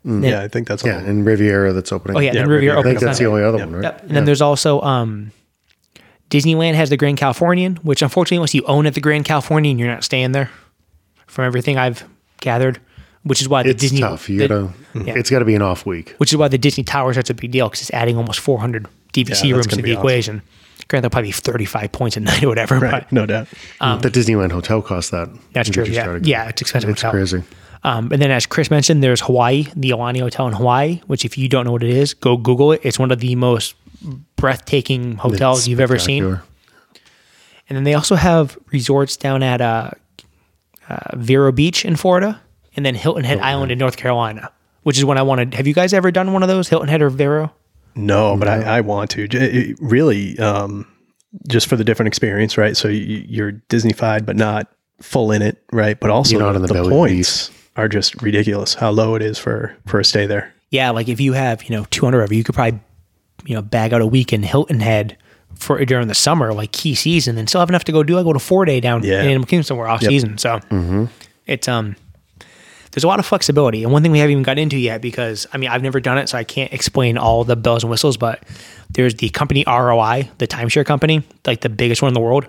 Yeah. I think that's all. Yeah, and Riviera that's opening. Oh yeah, Yeah, and Riviera I think opens that's the only other one, right? Yep. And then there's also um, Disneyland has the Grand Californian, which unfortunately, unless you own at the Grand Californian, you're not staying there. From everything I've gathered, which is why the It's Disney tough. You the- gotta. Yeah. It's got to be an off week. which is why the Disney Tower is such a big deal because it's adding almost 400 DVC that's rooms to the be awesome. equation. Granted, they'll probably be 35 points a night or whatever. Right, But no doubt. the Disneyland hotel costs that. That's true. Yeah, yeah, it's expensive. It's hotel. crazy. Um, and then, as Chris mentioned, there's Hawaii, the Aulani Hotel in Hawaii, which, if you don't know what it is, go Google it. It's one of the most breathtaking hotels It's you've ever seen. And then they also have resorts down at uh, uh, Vero Beach in Florida and then Hilton Head Island in North Carolina, which is when I wanted. Have you guys ever done one of those, Hilton Head or Vero? No, but I, I want to. J- it really, um, just for the different experience, right? So you, you're Disneyfied, but not full in it, right? But also You're not the, the the belly points are just ridiculous. How low it is for for a stay there. Yeah, like if you have you know 200 of you could probably you know bag out a week in Hilton Head for during the summer, like key season, and still have enough to go do. I go to four day down Yeah. in Animal Kingdom somewhere off Yep. season, so it's um. There's a lot of flexibility, and one thing we haven't even got into yet because I mean I've never done it, so I can't explain all the bells and whistles. But there's the company ROI, the timeshare company, like the biggest one in the world.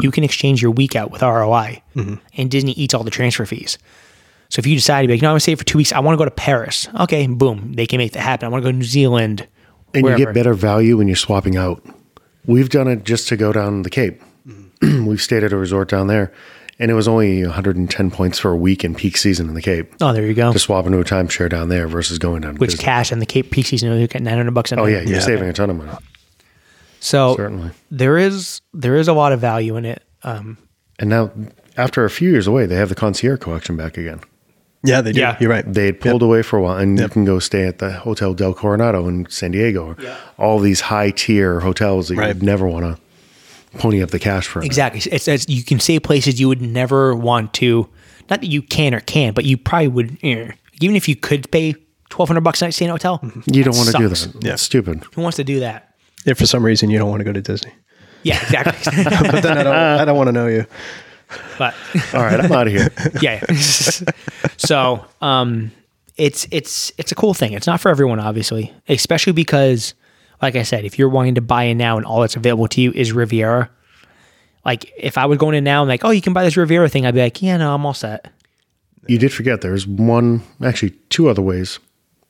You can exchange your week out with ROI, and Disney eats all the transfer fees. So if you decide to be like, no, I'm gonna stay for two weeks. I want to go to Paris. Okay, boom, they can make that happen. I want to go to New Zealand. And wherever. you get better value when you're swapping out. We've done it just to go down the Cape. We've stayed at a resort down there, and it was only 110 points for a week in peak season in the Cape. Oh, there you go. To swap into a timeshare down there versus going down Which Disney. cash and the Cape peak season, you get 900 bucks. Oh yeah, you're Yeah. saving a ton of money. So Certainly. there is there is a lot of value in it. Um, And now, after a few years away, they have the concierge collection back again. Yeah, they do. Yeah. You're right. They had pulled away for a while, and you can go stay at the Hotel Del Coronado in San Diego. or All these high tier hotels that Right. you'd never want to pony up the cash for. exactly. It's, it's you can say places you would never want to. Not that you can or can't, but you probably would. eh, even if you could pay 1200 bucks a night to stay in a hotel, You don't want to do that. Yeah. It's stupid. who wants to do that? If for some reason you don't want to go to Disney, Yeah, exactly. but then I don't. I don't want to know you. But All right, I'm out of here. yeah. so, um, it's it's it's a cool thing. It's not for everyone, obviously, especially because, like I said, if you're wanting to buy in now and all that's available to you is Riviera, like if I was going in now and like, oh, you can buy this Riviera thing, I'd be like, yeah, no, I'm all set. You did forget there's one, actually, two other ways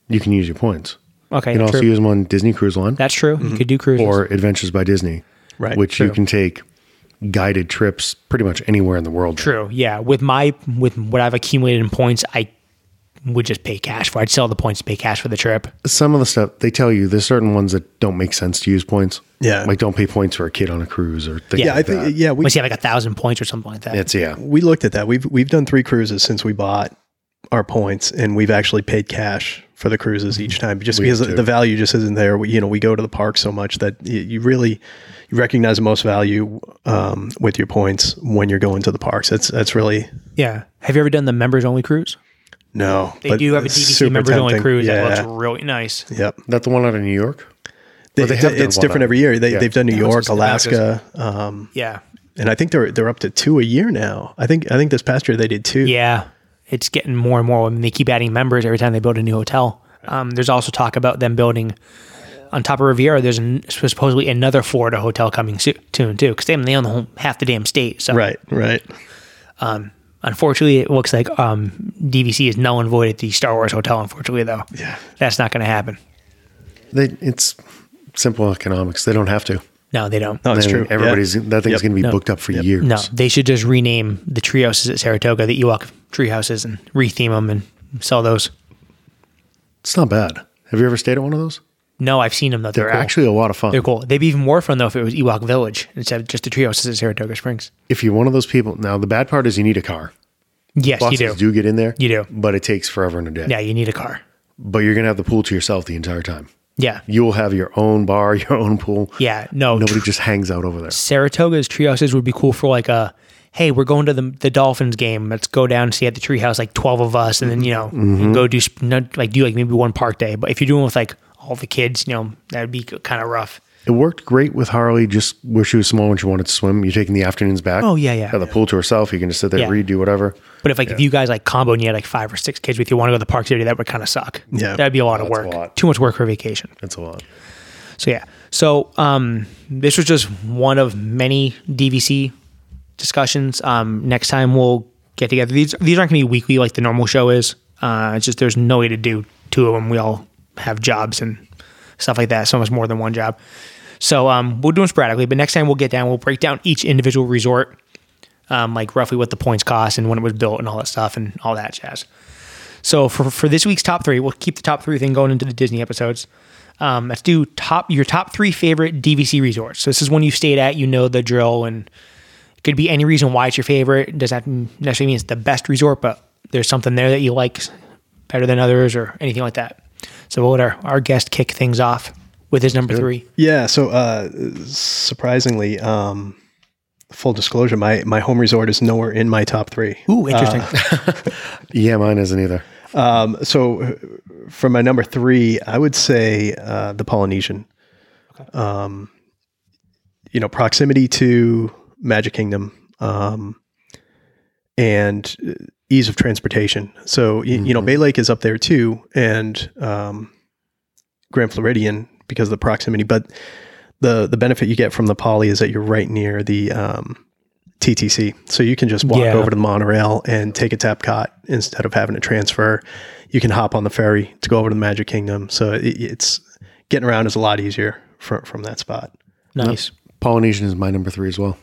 you can use your points. Okay, You can also true. use them on Disney Cruise Line that's true. You could do cruises. or Adventures by Disney, Right, Which true. you can take guided trips pretty much anywhere in the world. true. Yeah, with my with what I've accumulated in points, I would just pay cash for. I'd sell the points to pay cash for the trip. Some of the stuff they tell you there's certain ones that don't make sense to use points. Yeah. like don't pay points for a kid on a cruise or things Yeah, I think. that. Yeah, we Unless you have like a thousand points or something like that. It's yeah. we looked at that. We've we've done three cruises since we bought our points, and we've actually paid cash for the cruises each time, just because the value just isn't there. We, you know, we go to the park so much that you, you really you recognize the most value um, with your points when you're going to the parks. That's that's really yeah. Have you ever done the members only cruise? no. They but do have a DVC super members only cruise Yeah. that looks really nice. Yep. That the one out of New York. They, they have it's different out. every year. They, Yeah. They've done New That was York, just- that was Alaska, um, Yeah. and I think they're they're up to two a year now. I think I think this past year they did two. Yeah. It's getting more and more. I mean, they keep adding members every time they build a new hotel. Um, there's also talk about them building on top of Riviera. There's an, supposedly another Florida hotel coming soon too, because they, they own the whole, half the damn state. So Right. Right. unfortunately, it looks like um, DVC is null and void at the Star Wars hotel. Unfortunately, though, Yeah. that's not going to happen. They it's simple economics. They don't have to. No, they don't. No, it's true. Everybody's Yeah. that thing's Yep. going to be No. booked up for Yep. years. No, they should just rename the treehouses at Saratoga the Ewok treehouses and retheme them and sell those. It's not bad. Have you ever stayed at one of those? No, I've seen them though. They're, They're cool. actually a lot of fun. they're cool. They'd be even more fun though if it was Ewok Village instead of just the treehouses at Saratoga Springs. If you're one of those people, now the bad part is you need a car. Yes, Buses you do. do get in there. You do. but it takes forever and a day. Yeah, you need a car. But you're going to have the pool to yourself the entire time. Yeah, You will have your own bar, your own pool. yeah. No, Nobody just hangs out over there. Saratoga's treehouses would be cool for like a. Hey, we're going to the the Dolphins game. Let's go down and see at the treehouse, like twelve of us, and then you know Mm-hmm. go do like do like maybe one park day. But if you're doing it with like all the kids, you know that would be kind of rough. It worked great with Harley just where she was small when she wanted to swim. You're taking the afternoons back. Oh, yeah, yeah. Have the pool to herself. You can just sit there, Yeah. read, do whatever. But if like if you guys like combo and you had like five or six kids with you, want to go to the park city, that would kind of suck. Yeah. that'd be a lot of That's a work. lot. Too much work for vacation. That's a lot. So yeah. So um, this was just one of many DVC discussions. Um, next time we'll get together. These these aren't going to be weekly like the normal show is. Uh, it's just there's no way to do two of them. We all have jobs and stuff like that. So much more than one job. So um, we'll do them sporadically. But next time we'll get down. We'll break down each individual resort, um, like roughly what the points cost and when it was built and all that stuff and all that jazz. So for for this week's top three, we'll keep the top three thing going into the Disney episodes. Um, let's do top your top three favorite DVC resorts. So this is one you stayed at, you know the drill, and it could be any reason why it's your favorite. It doesn't necessarily mean it's the best resort, but there's something there that you like better than others or anything like that. So we'll let our, our guest kick things off with his number three. Yeah. So uh, surprisingly, um, full disclosure, my my home resort is nowhere in my top three. Ooh, interesting. Yeah, mine isn't either. Um, so uh, for my number three, I would say uh, the Polynesian. Um, you know, proximity to Magic Kingdom, um, and uh, ease of transportation. So y- you know, Bay Lake is up there too, and um, Grand Floridian because of the proximity. But the the benefit you get from the Poly is that you're right near the um, TTC, so you can just walk Yeah. over to the monorail and take a Tapcot instead of having to transfer. You can hop on the ferry to go over to the Magic Kingdom, so it, it's getting around is a lot easier from from that spot. nice. Polynesian is my number three as well.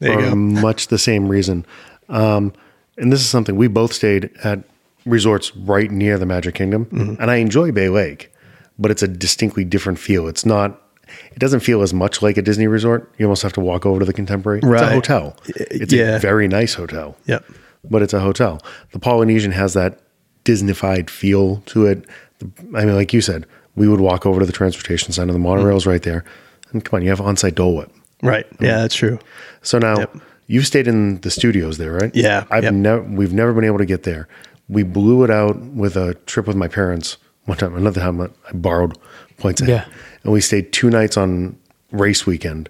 There you for go. much the same reason. Um, and this is something we both stayed at resorts right near the Magic Kingdom, Mm-hmm. and I enjoy Bay Lake, but it's a distinctly different feel. It's not. It doesn't feel as much like a Disney resort. You almost have to walk over to the Contemporary. It's a hotel. It's yeah. a very nice hotel. Yep. but it's a hotel. The Polynesian has that Disneyfied feel to it. I mean, like you said, we would walk over to the transportation center. The monorail's right there, and come on, you have on-site Dole Whip. Right. Yeah, that's true. So now Yep. You've stayed in the studios there, right? Yeah, I've yep. never we've never been able to get there. We blew it out with a trip with my parents one time. Another time I borrowed points ahead. Yeah. And we stayed two nights on race weekend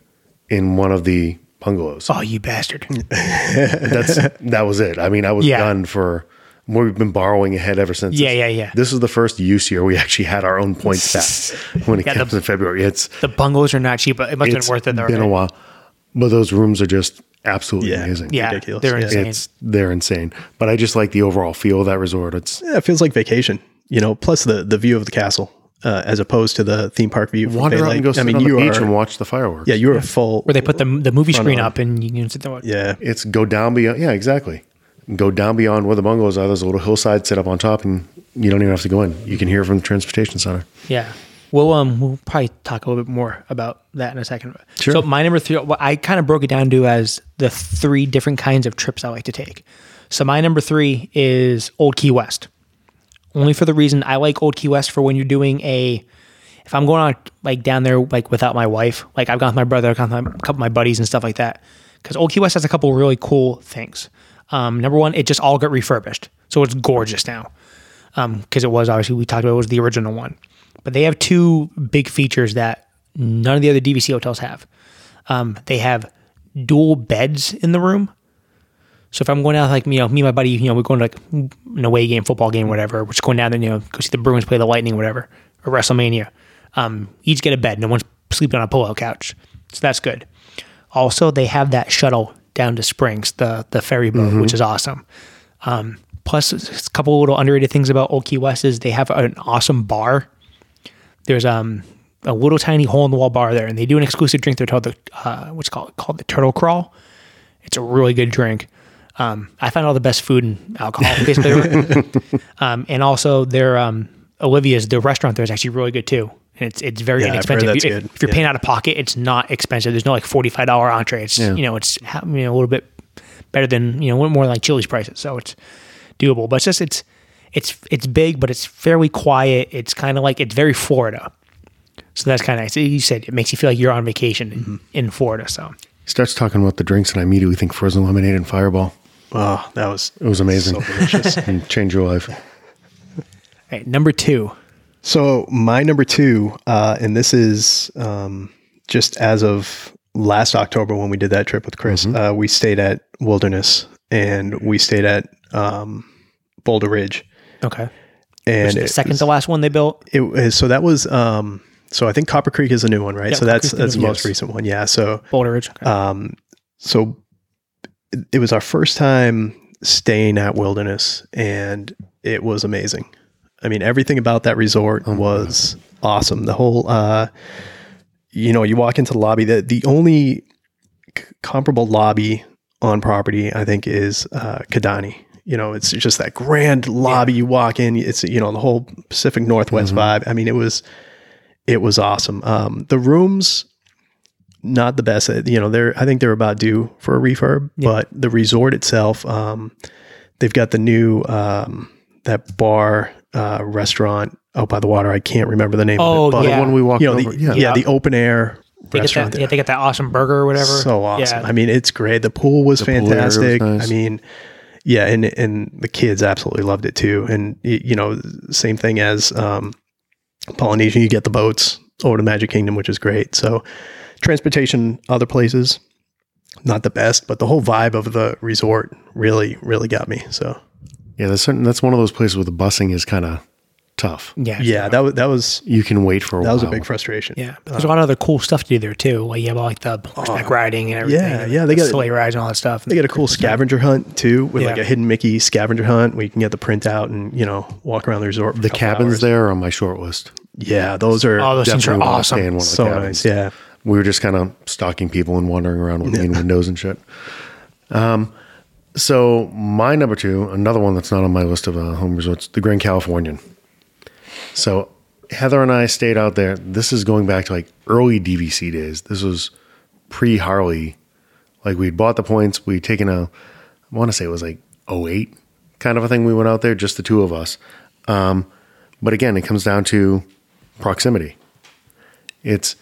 in one of the bungalows. Oh, you bastard. That's that was it. I mean, I was Yeah. done for we've been borrowing ahead ever since. Yeah, yeah, yeah. This is the first use year we actually had our own points back when it Yeah, comes the- in February. It's The bungalows are not cheap, but it must have been worth it though. been a while. But those rooms are just absolutely Yeah. amazing. Yeah, Ridiculous, they're insane. It's they're insane. But I just like the overall feel of that resort. It's Yeah, it feels like vacation. You know, plus the the view of the castle uh, as opposed to the theme park view. Wander Bay out Lake. and go sit I mean, on the you beach are. and watch the fireworks. yeah, you're a full. Where they put the the movie screen on. up and you can sit there. Yeah. It's go down beyond yeah, exactly. Go down beyond where the bungalows are. There's a little hillside set up on top and you don't even have to go in. You can hear from the transportation center. Yeah. We'll um we'll probably talk a little bit more about that in a second. Sure. So my number three, I kind of broke it down to as the three different kinds of trips I like to take. So my number three is Old Key West. Only for the reason I like Old Key West for when you're doing a, if I'm going on like down there like without my wife, like I've gone with my brother, I've gone with my, a couple of my buddies and stuff like that. Because Old Key West has a couple really cool things. Um, number one, it just all got refurbished, so it's gorgeous now because it was obviously we talked about it was the original one. But they have two big features that none of the other DVC hotels have. Um, they have dual beds in the room. So if I'm going out like you know me and my buddy, you know we're going to like an away game, football game, whatever, we're just going down there, you know, go see the Bruins play the Lightning, whatever, or WrestleMania. Um, each get a bed. No one's sleeping on a pull-out couch, so that's good. Also, they have that shuttle down to Springs, the the ferry boat, which is awesome. Um, plus, a couple little underrated things about Old Key West is they have an awesome bar. There's um a little tiny hole in the wall bar there, and they do an exclusive drink there called the uh, what's called called the Turtle Krawl. It's a really good drink. Um, I find all the best food and alcohol basically. um, and also their um, Olivia's the restaurant there is actually really good too. And it's it's very Yeah, inexpensive. If, good. if you're Yeah. paying out of pocket, it's not expensive. There's no like forty five dollar entree. It's Yeah. you know it's you know a little bit better than you know more like Chili's prices. So it's doable. But it's just it's it's it's big, but it's fairly quiet. It's kind of like it's very Florida. So that's kind of nice. You said it makes you feel like you're on vacation Mm-hmm. in, in Florida. So He starts talking about the drinks and I immediately think frozen lemonade and fireball. Oh, that was It was amazing. So delicious. and change your life. All right, number two. So my number two, uh, and this is um, just as of last October when we did that trip with Chris. Uh, we stayed at Wilderness and we stayed at um, Boulder Ridge, Okay. and the it second to last one they built. It was so that was um, so I think Copper Creek is a new one, right? Yeah, so Copper that's Creek's that's the most Yes. recent one, yeah. So Boulder Ridge. Okay. um, so it- it was our first time staying at Wilderness, and it was amazing. I mean, everything about that resort was awesome. The whole, uh, you know, you walk into the lobby. The the only c- comparable lobby on property, I think, is uh, Kidani. You know, it's just that grand lobby. You walk in, it's you know the whole Pacific Northwest vibe. I mean, it was it was awesome. Um, the rooms not the best. Uh, You know, they're I think they're about due for a refurb, but the resort itself, um, they've got the new um, that bar uh, restaurant out by the water. I can't remember the name. Oh, of it, but yeah. The one we walked you know, over. the, yeah. yeah, the open air They get restaurant. that, yeah, they get that awesome burger or whatever. so awesome. Yeah. I mean, it's great. The pool was pool was fantastic. nice. I mean, yeah, and and the kids absolutely loved it too. And you know, same thing as um, Polynesian. You get the boats over to Magic Kingdom, which is great. So transportation, other places, not the best, but the whole vibe of the resort really, really got me. So Yeah, that's certain, that's one of those places where the busing is kind of tough. yeah, yeah, that was that was You can wait for a that while. was a big frustration. yeah. But there's a lot of other cool stuff to do there too. Like you have like the horseback riding and everything. Oh. yeah, and yeah, they the got- sleigh rides and all that stuff. They got a cool scavenger hunt too, with like a hidden Mickey scavenger hunt where you can get the printout and you know walk around the resort. For The cabins hours. there are on my short list. Yeah, those are Oh, those things are Definitely awesome. one of the so cabins. nice. Yeah. We were just kind of stalking people and wandering around with mean windows and shit. Um, so my number two, another one that's not on my list of uh, home resorts, the Grand Californian. So Heather and I stayed out there. This is going back to like early DVC days. This was pre Harley. Like we'd bought the points. We'd taken a, I want to say it was like 08 kind of a thing. We went out there, just the two of us. Um, but again, it comes down to proximity. It's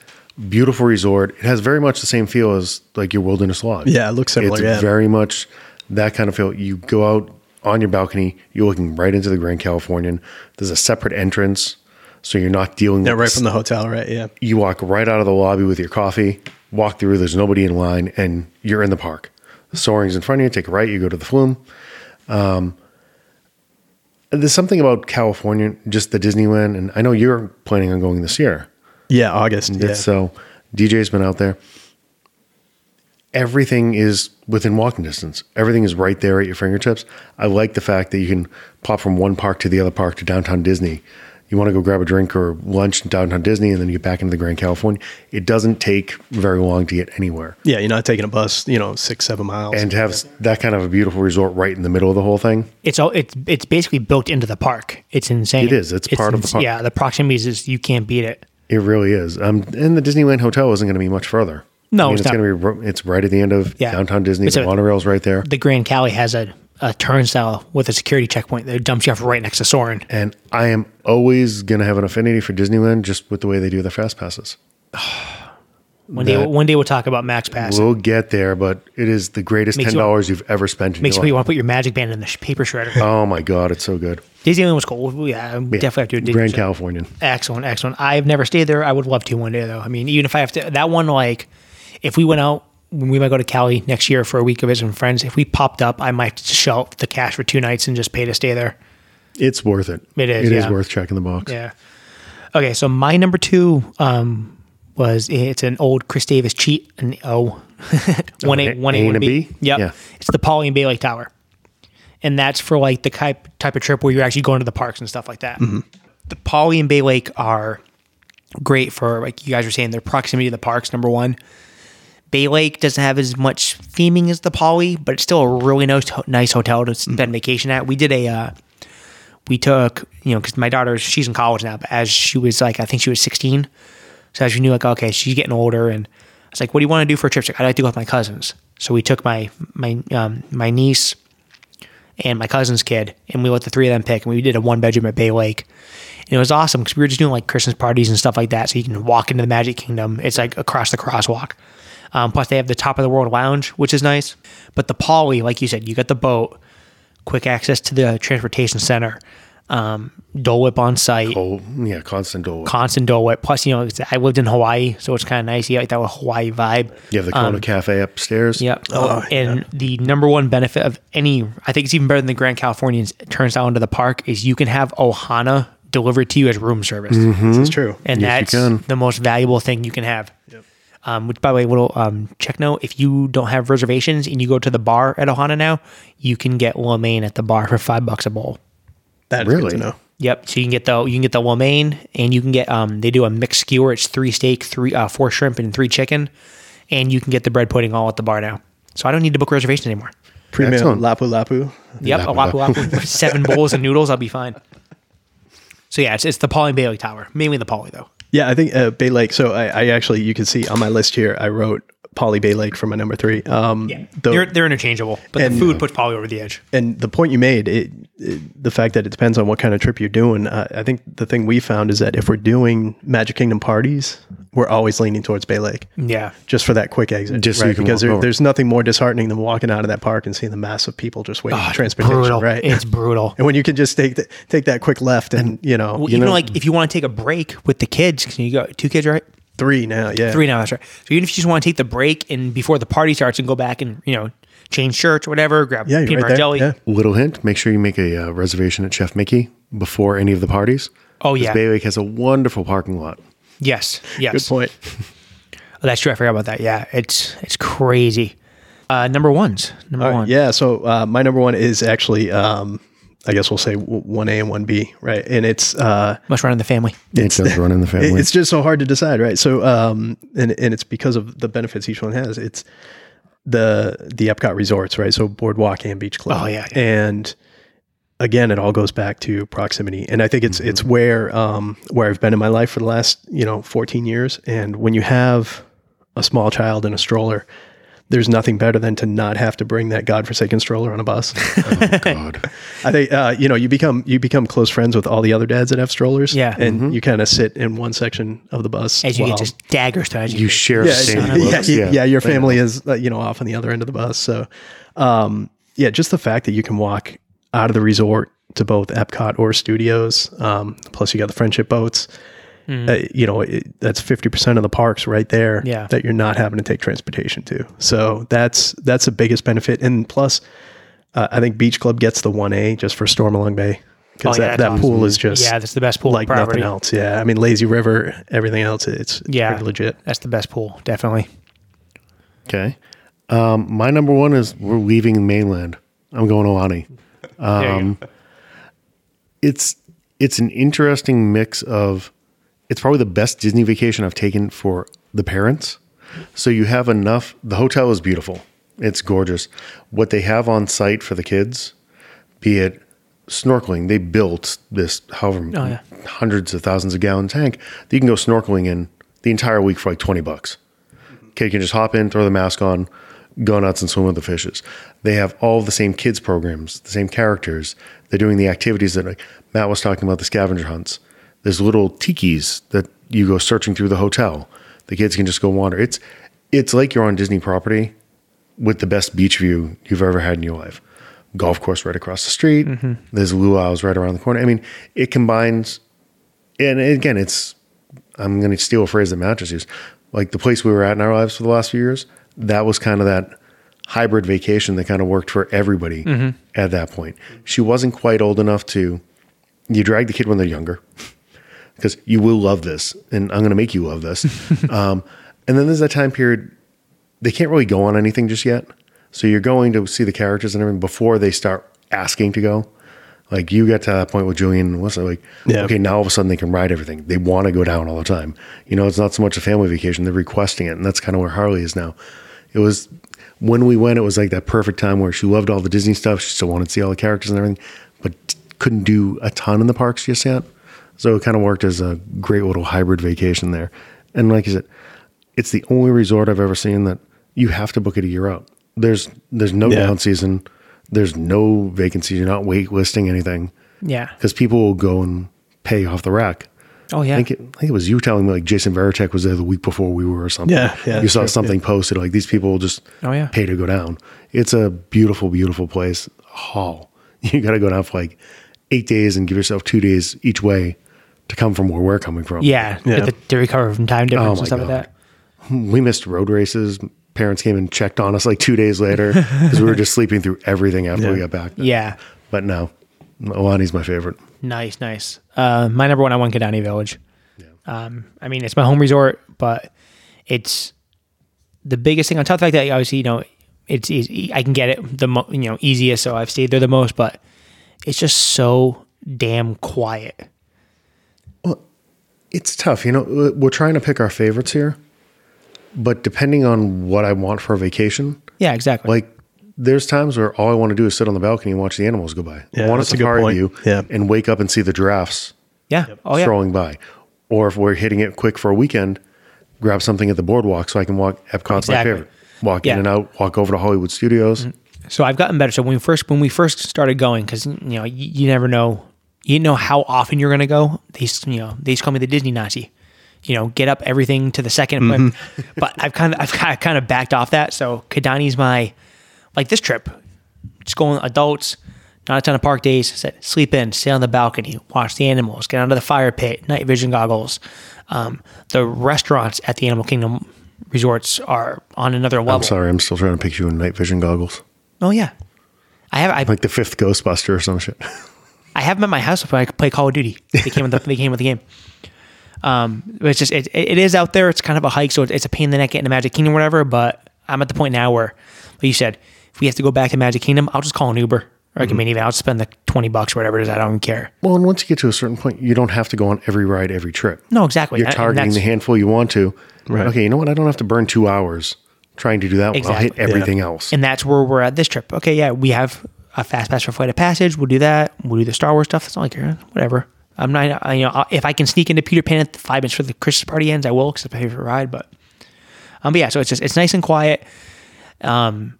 beautiful resort. It has very much the same feel as like your Wilderness Lodge. Yeah, it looks similar, It's yeah. very much that kind of feel. You go out on your balcony, you're looking right into the Grand Californian. There's a separate entrance, so you're not dealing. Yeah, with right from the hotel, right? Yeah. you walk right out of the lobby with your coffee, walk through, there's nobody in line, and you're in the park. The Soarin's in front of you, take a right, you go to the flume. Um, there's something about California, just the Disneyland, and I know you're planning on going this year. Yeah, August. Yeah. So DJ's been out there. Everything is within walking distance. Everything is right there at your fingertips. I like the fact that you can pop from one park to the other park to downtown Disney. You want to go grab a drink or lunch in downtown Disney and then you get back into the Grand California. It doesn't take very long to get anywhere. yeah, you're not taking a bus, you know, six, seven miles. And to have that kind of a beautiful resort right in the middle of the whole thing, It's all it's it's basically built into the park. It's insane. It is. It's part of the park. Yeah, the proximity is you can't beat it. it really is. Um, and the Disneyland Hotel isn't going to be much further. No, I mean, it's it's, not. going to be. It's right at the end of Yeah. downtown Disney. It's the a- monorail's right there. The Grand Cali has a, a turnstile with a security checkpoint that dumps you off right next to Soarin'. And I am always going to have an affinity for Disneyland just with the way they do their fast passes. One day, one day we'll talk about Max Pass. We'll get there, but it is the greatest ten dollars you've ever spent in Makes your me life. want to put your magic band in the paper shredder. Oh my god, it's so good. Disneyland was cool. Yeah, Yeah. definitely have to do Grand. Californian. Excellent, excellent. I've never stayed there. I would love to one day though. I mean, even if I have to, that one like, if we went out, we might go to Cali next year for a week of visiting friends. If we popped up, I might shell the cash for two nights and just pay to stay there. It's worth it. It is, It is yeah. worth checking the box. Yeah. Okay, so my number two um, was it's an old Chris Davis cheat, an O, one A- one A A, and one a B. B? Yep. Yeah. It's the Poly and Bay Lake Tower, and that's for like the type type of trip where you're actually going to the parks and stuff like that. The Poly and Bay Lake are great for like you guys were saying their proximity to the parks. Number one. Bay Lake doesn't have as much theming as the Poly, but it's still a really nice, nice hotel to spend vacation at. We did a, uh, we took, you know, because my daughter, she's in college now, but as she was like, I think she was 16. So as we knew, like, okay, she's getting older. And I was like, what do you want to do for a trip? She's like, I'd like to go with my cousins. So we took my, my, um, my niece and my cousin's kid, and we let the three of them pick. And we did a one bedroom at Bay Lake. And it was awesome because we were just doing like Christmas parties and stuff like that. So you can walk into the Magic Kingdom. It's like across the crosswalk. Um, plus, they have the top of the world lounge, which is nice. But the Poly, like you said, you got the boat, quick access to the transportation center, um, Dole Whip on site, Oh yeah, constant Dole. Whip. constant Dole Whip. Plus, you know, I lived in Hawaii, so it's kind of nice. You like that Hawaii vibe. you have the Kona Cafe upstairs. Yep. Oh, and the number one benefit of any, I think it's even better than the Grand Californians turns out into the park, is you can have Ohana delivered to you as room service. This is true. And Yes, that's the most valuable thing you can have. Um, which, by the way, little um, check note: if you don't have reservations and you go to the bar at Ohana now, you can get lo mein at the bar for five bucks a bowl. That's Really? good to know. Yep. So you can get the you can get the lo mein, and you can get um they do a mixed skewer. It's three steak, three uh, four shrimp, and three chicken, and you can get the bread pudding all at the bar now. So I don't need to book reservations anymore. Premium Excellent. lapu lapu. Yep, a Lapu lapu lapu, seven bowls of noodles, I'll be fine. So yeah, it's, it's the Poly and Bay Lake Tower, mainly the Poly though. Yeah, I think uh, Bay Lake. So I, I actually, you can see on my list here, I wrote Poly Bay Lake for my number three. Um, Yeah, the- they're they're interchangeable, but and- the food puts Poly over the edge. and the point you made, it, it, the fact that it depends on what kind of trip you're doing. Uh, I think the thing we found is that if we're doing Magic Kingdom parties, we're always leaning towards Bay Lake. Yeah, Just for that quick exit, Just so right? you can because walk there, there's nothing more disheartening than walking out of that park and seeing the mass of people just waiting for transportation, brutal. right? It's brutal. and when you can just take the, take that quick left and, you know, Well, you even know, like if you want to take a break with the kids, can you go two kids, right? Three now, yeah, Three now, that's right. So even if you just want to take the break and before the party starts and go back and you know change shirts or whatever, grab yeah, peanut you're butter jelly. Yeah. Little hint: make sure you make a uh, reservation at Chef Mickey before any of the parties. Oh, yeah, Bay Lake has a wonderful parking lot. yes, yes. Good point. Oh, that's true. I forgot about that. Yeah, it's it's crazy. Uh, number ones, number All right, one. yeah. So uh, my number one is actually, um, I guess we'll say one A and one B, right? And it's uh, must run in the family. It does run in the family. it's just so hard to decide, right? So, um, and and it's because of the benefits each one has. It's the the Epcot resorts, right? So Boardwalk and Beach Club. Oh, yeah, and again, it all goes back to proximity, and I think it's it's Mm-hmm. where um, where I've been in my life for the last you know 14 years. And when you have a small child in a stroller. There's nothing better than to not have to bring that godforsaken stroller on a bus. oh God. I think uh, you know you become you become close friends with all the other dads that have strollers. Yeah. and you kind of sit in one section of the bus As you while- get just daggers to as You share yeah, the same yeah, looks. yeah, yeah, Your family is uh, you know off on the other end of the bus. So, um, yeah, just the fact that you can walk out of the resort to both Epcot or Studios, um, plus you got the friendship boats. Uh, you know, it, that's fifty percent of the parks right there. Yeah. that you're not having to take transportation to. So that's that's the biggest benefit. And plus, uh, I think Beach Club gets the one A just for Stormalong Bay because Oh, yeah, that, that's that pool is just yeah, that's the best pool like property. nothing else. Yeah, I mean lazy river, everything else, it's Yeah, pretty legit. That's the best pool, definitely. Okay. Um, my number one is we're leaving mainland. I'm going Aulani. There you. It's it's an interesting mix of it's probably the best Disney vacation I've taken for the parents. So you have enough the hotel is beautiful. It's gorgeous. What they have on site for the kids, be it snorkeling, they built this however Oh, yeah. hundreds of thousands of gallon tank that you can go snorkeling in the entire week for like 20 bucks. Kid can just hop in, throw the mask on, go nuts and swim with the fishes. They have all the same kids programs, the same characters. They're doing the activities that like Matt was talking about, the scavenger hunts. There's little tikis that you go searching through the hotel. The kids can just go wander. It's it's like you're on Disney property with the best beach view you've ever had in your life. Golf course right across the street. Mm-hmm. There's luau's right around the corner. I mean, it combines and again, it's I'm going to steal a phrase that Matt just used. Like the place we were at in our lives for the last few years, that was kind of that hybrid vacation that kind of worked for everybody mm-hmm. at that point. She wasn't quite old enough to. You drag the kid when they're younger because you will love this, and I'm going to make you love this. um, and then there's that time period they can't really go on anything just yet. So you're going to see the characters and everything before they start asking to go. Like you get to that point with Julian and Melissa, like, Yeah. okay, now all of a sudden they can ride everything. They want to go down all the time. You know, it's not so much a family vacation, they're requesting it. And that's kind of where Harley is now. It was when we went, it was like that perfect time where she loved all the Disney stuff. She still wanted to see all the characters and everything, but couldn't do a ton in the parks just yet. So it kind of worked as a great little hybrid vacation there. And like I said, it's the only resort I've ever seen that you have to book it a year out. There's there's no Yeah. down season. There's no vacancies. You're not wait listing anything Yeah. because people will go and pay off the rack. Oh yeah. I think, it, I think it was you telling me like Jason Varitek was there the week before we were or something. Yeah, yeah, You saw true, something posted like these people will just Oh, yeah. pay to go down. It's a beautiful, beautiful place. Hall. You got to go down for like eight days and give yourself two days each way to come from where we're coming from. yeah. Yeah. To, to recover from time difference Oh, and my stuff like that. We missed road races. Parents came and checked on us like two days later because we were just sleeping through everything after we got back. Yeah. But no, Aulani's my favorite. Nice, nice. Uh, my number one, I want Kidani Village. Um, I mean, it's my home resort, but it's the biggest thing. On top of the fact that obviously, you know, it's easy. I can get it the mo- you know easiest, so I've stayed there the most. But it's just so damn quiet. It's tough. You know, we're trying to pick our favorites here, but depending on what I want for a vacation, Yeah, exactly. like there's times where all I want to do is sit on the balcony and watch the animals go by. Yeah, I want a that's a good safari point. view Yeah. and wake up and see the giraffes yeah. Oh yeah. strolling by. Or if we're hitting it quick for a weekend, grab something at the boardwalk so I can walk. Epcot's Exactly. my favorite. Walk Yeah. Mm-hmm. in and out. Walk over to Hollywood Studios. So I've gotten better. So when we first when we first started going, because you know you, you never know you know how often you're going to go. They used, you know they used to call me the Disney Nazi. You know, get up everything to the 2nd but I've kind of I've kind of, backed off that. So Kidani's my like this trip. Just going adults, not a ton of park days. Sleep in, sit on the balcony, watch the animals, get under the fire pit, night vision goggles. Um, the restaurants at the Animal Kingdom resorts are on another level. I'm sorry, I'm still trying to picture you in night vision goggles, Oh yeah, I have. I, like the fifth Ghostbuster or some shit. I have them at my house when I could play Call of Duty. They came with the they came with the game. Um, but it's just it, it is out there. It's kind of a hike, so it's a pain in the neck getting to Magic Kingdom or whatever. But I'm at the point now where, like you said, if we have to go back to Magic Kingdom, I'll just call an Uber or like a minivan. I'll spend the twenty bucks or whatever it is. I don't even care. well, and once you get to a certain point, you don't have to go on every ride every trip. No, exactly. You're And- and targeting the handful you want to. Right. Okay, you know what? I don't have to burn two hours trying to do that. One. I'll hit Exactly. everything else. and that's where we're at this trip. Okay, yeah, we have a fast pass for Flight of Passage. We'll do that. We'll do the Star Wars stuff. That's not like eh, whatever. I'm not, I, you know, if I can sneak into Peter Pan at the five minutes for the Christmas party ends, I will because it's my favorite ride. But, um, but yeah, so it's just it's nice and quiet. Um,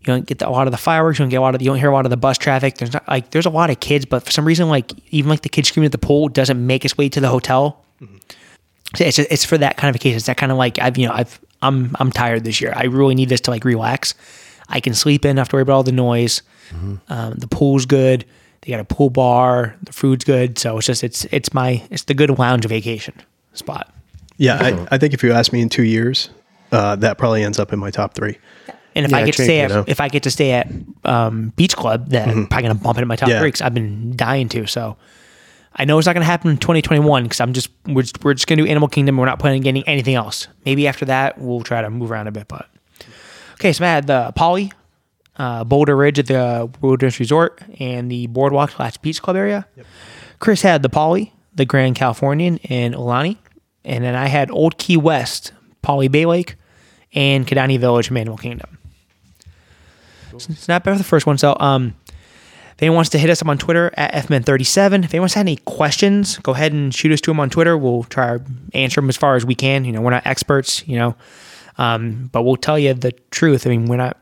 you don't get the, a lot of the fireworks. You don't get a lot of you don't hear a lot of the bus traffic. There's not like there's a lot of kids, but for some reason, like even like the kids screaming at the pool doesn't make its way to the hotel. So it's it's for that kind of occasion. It's that kind of like I've you know I've I'm I'm tired this year. I really need this to like relax. I can sleep in, not have to worry about all the noise. Um, the pool's good. They got a pool bar. The food's good. So it's just it's it's my it's the good lounge vacation spot. Yeah, I, I think if you ask me in two years, uh, that probably ends up in my top three. And if Yeah, I get to stay at know. if I get to stay at um, Beach Club, then I'm probably gonna bump it in my top Yeah. three because I've been dying to. So I know it's not gonna happen in 2021 because I'm just we're just, we're just gonna do Animal Kingdom. We're not planning on getting anything else. Maybe after that we'll try to move around a bit. But okay, so I had the Poly, uh, Boulder Ridge at the Wilderness Resort, and the Boardwalk slash Beach Club area. Chris had the Poly, the Grand Californian and Aulani, and then I had Old Key West, Poly Bay Lake, and Kidani Village, from Animal Kingdom. It's not bad for the first one. So, um, if anyone wants to hit us up on Twitter at fman37, if anyone's had any questions, go ahead and shoot us to them on Twitter. We'll try to answer them as far as we can. You know, we're not experts, you know, um, but we'll tell you the truth. I mean, we're not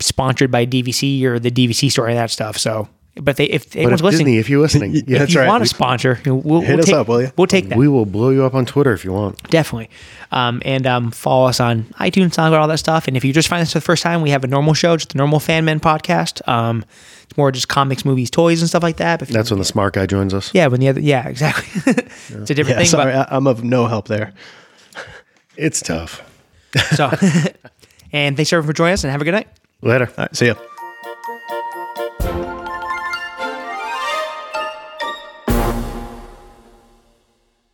sponsored by DVC or the DVC store and that stuff. So, but if, they, if But anyone's if listening, Disney, if you're listening, Yeah, if that's you right. want to sponsor, know, we'll, Hit we'll us take, up, will you? We'll take that. we will blow you up on Twitter if you want. Definitely. Um, and um, follow us on iTunes, SoundCloud, all that stuff. And if you just find this for the first time, we have a normal show, just the normal Fan Men podcast. Um, it's more just comics, movies, toys, and stuff like that. But if That's when the smart guy joins us. yeah, when the other, yeah, exactly. it's a different Yeah, thing. sorry, I, I'm of no help there. It's tough. So, and thanks everyone for joining us, and have a good night. Later. All right, see ya.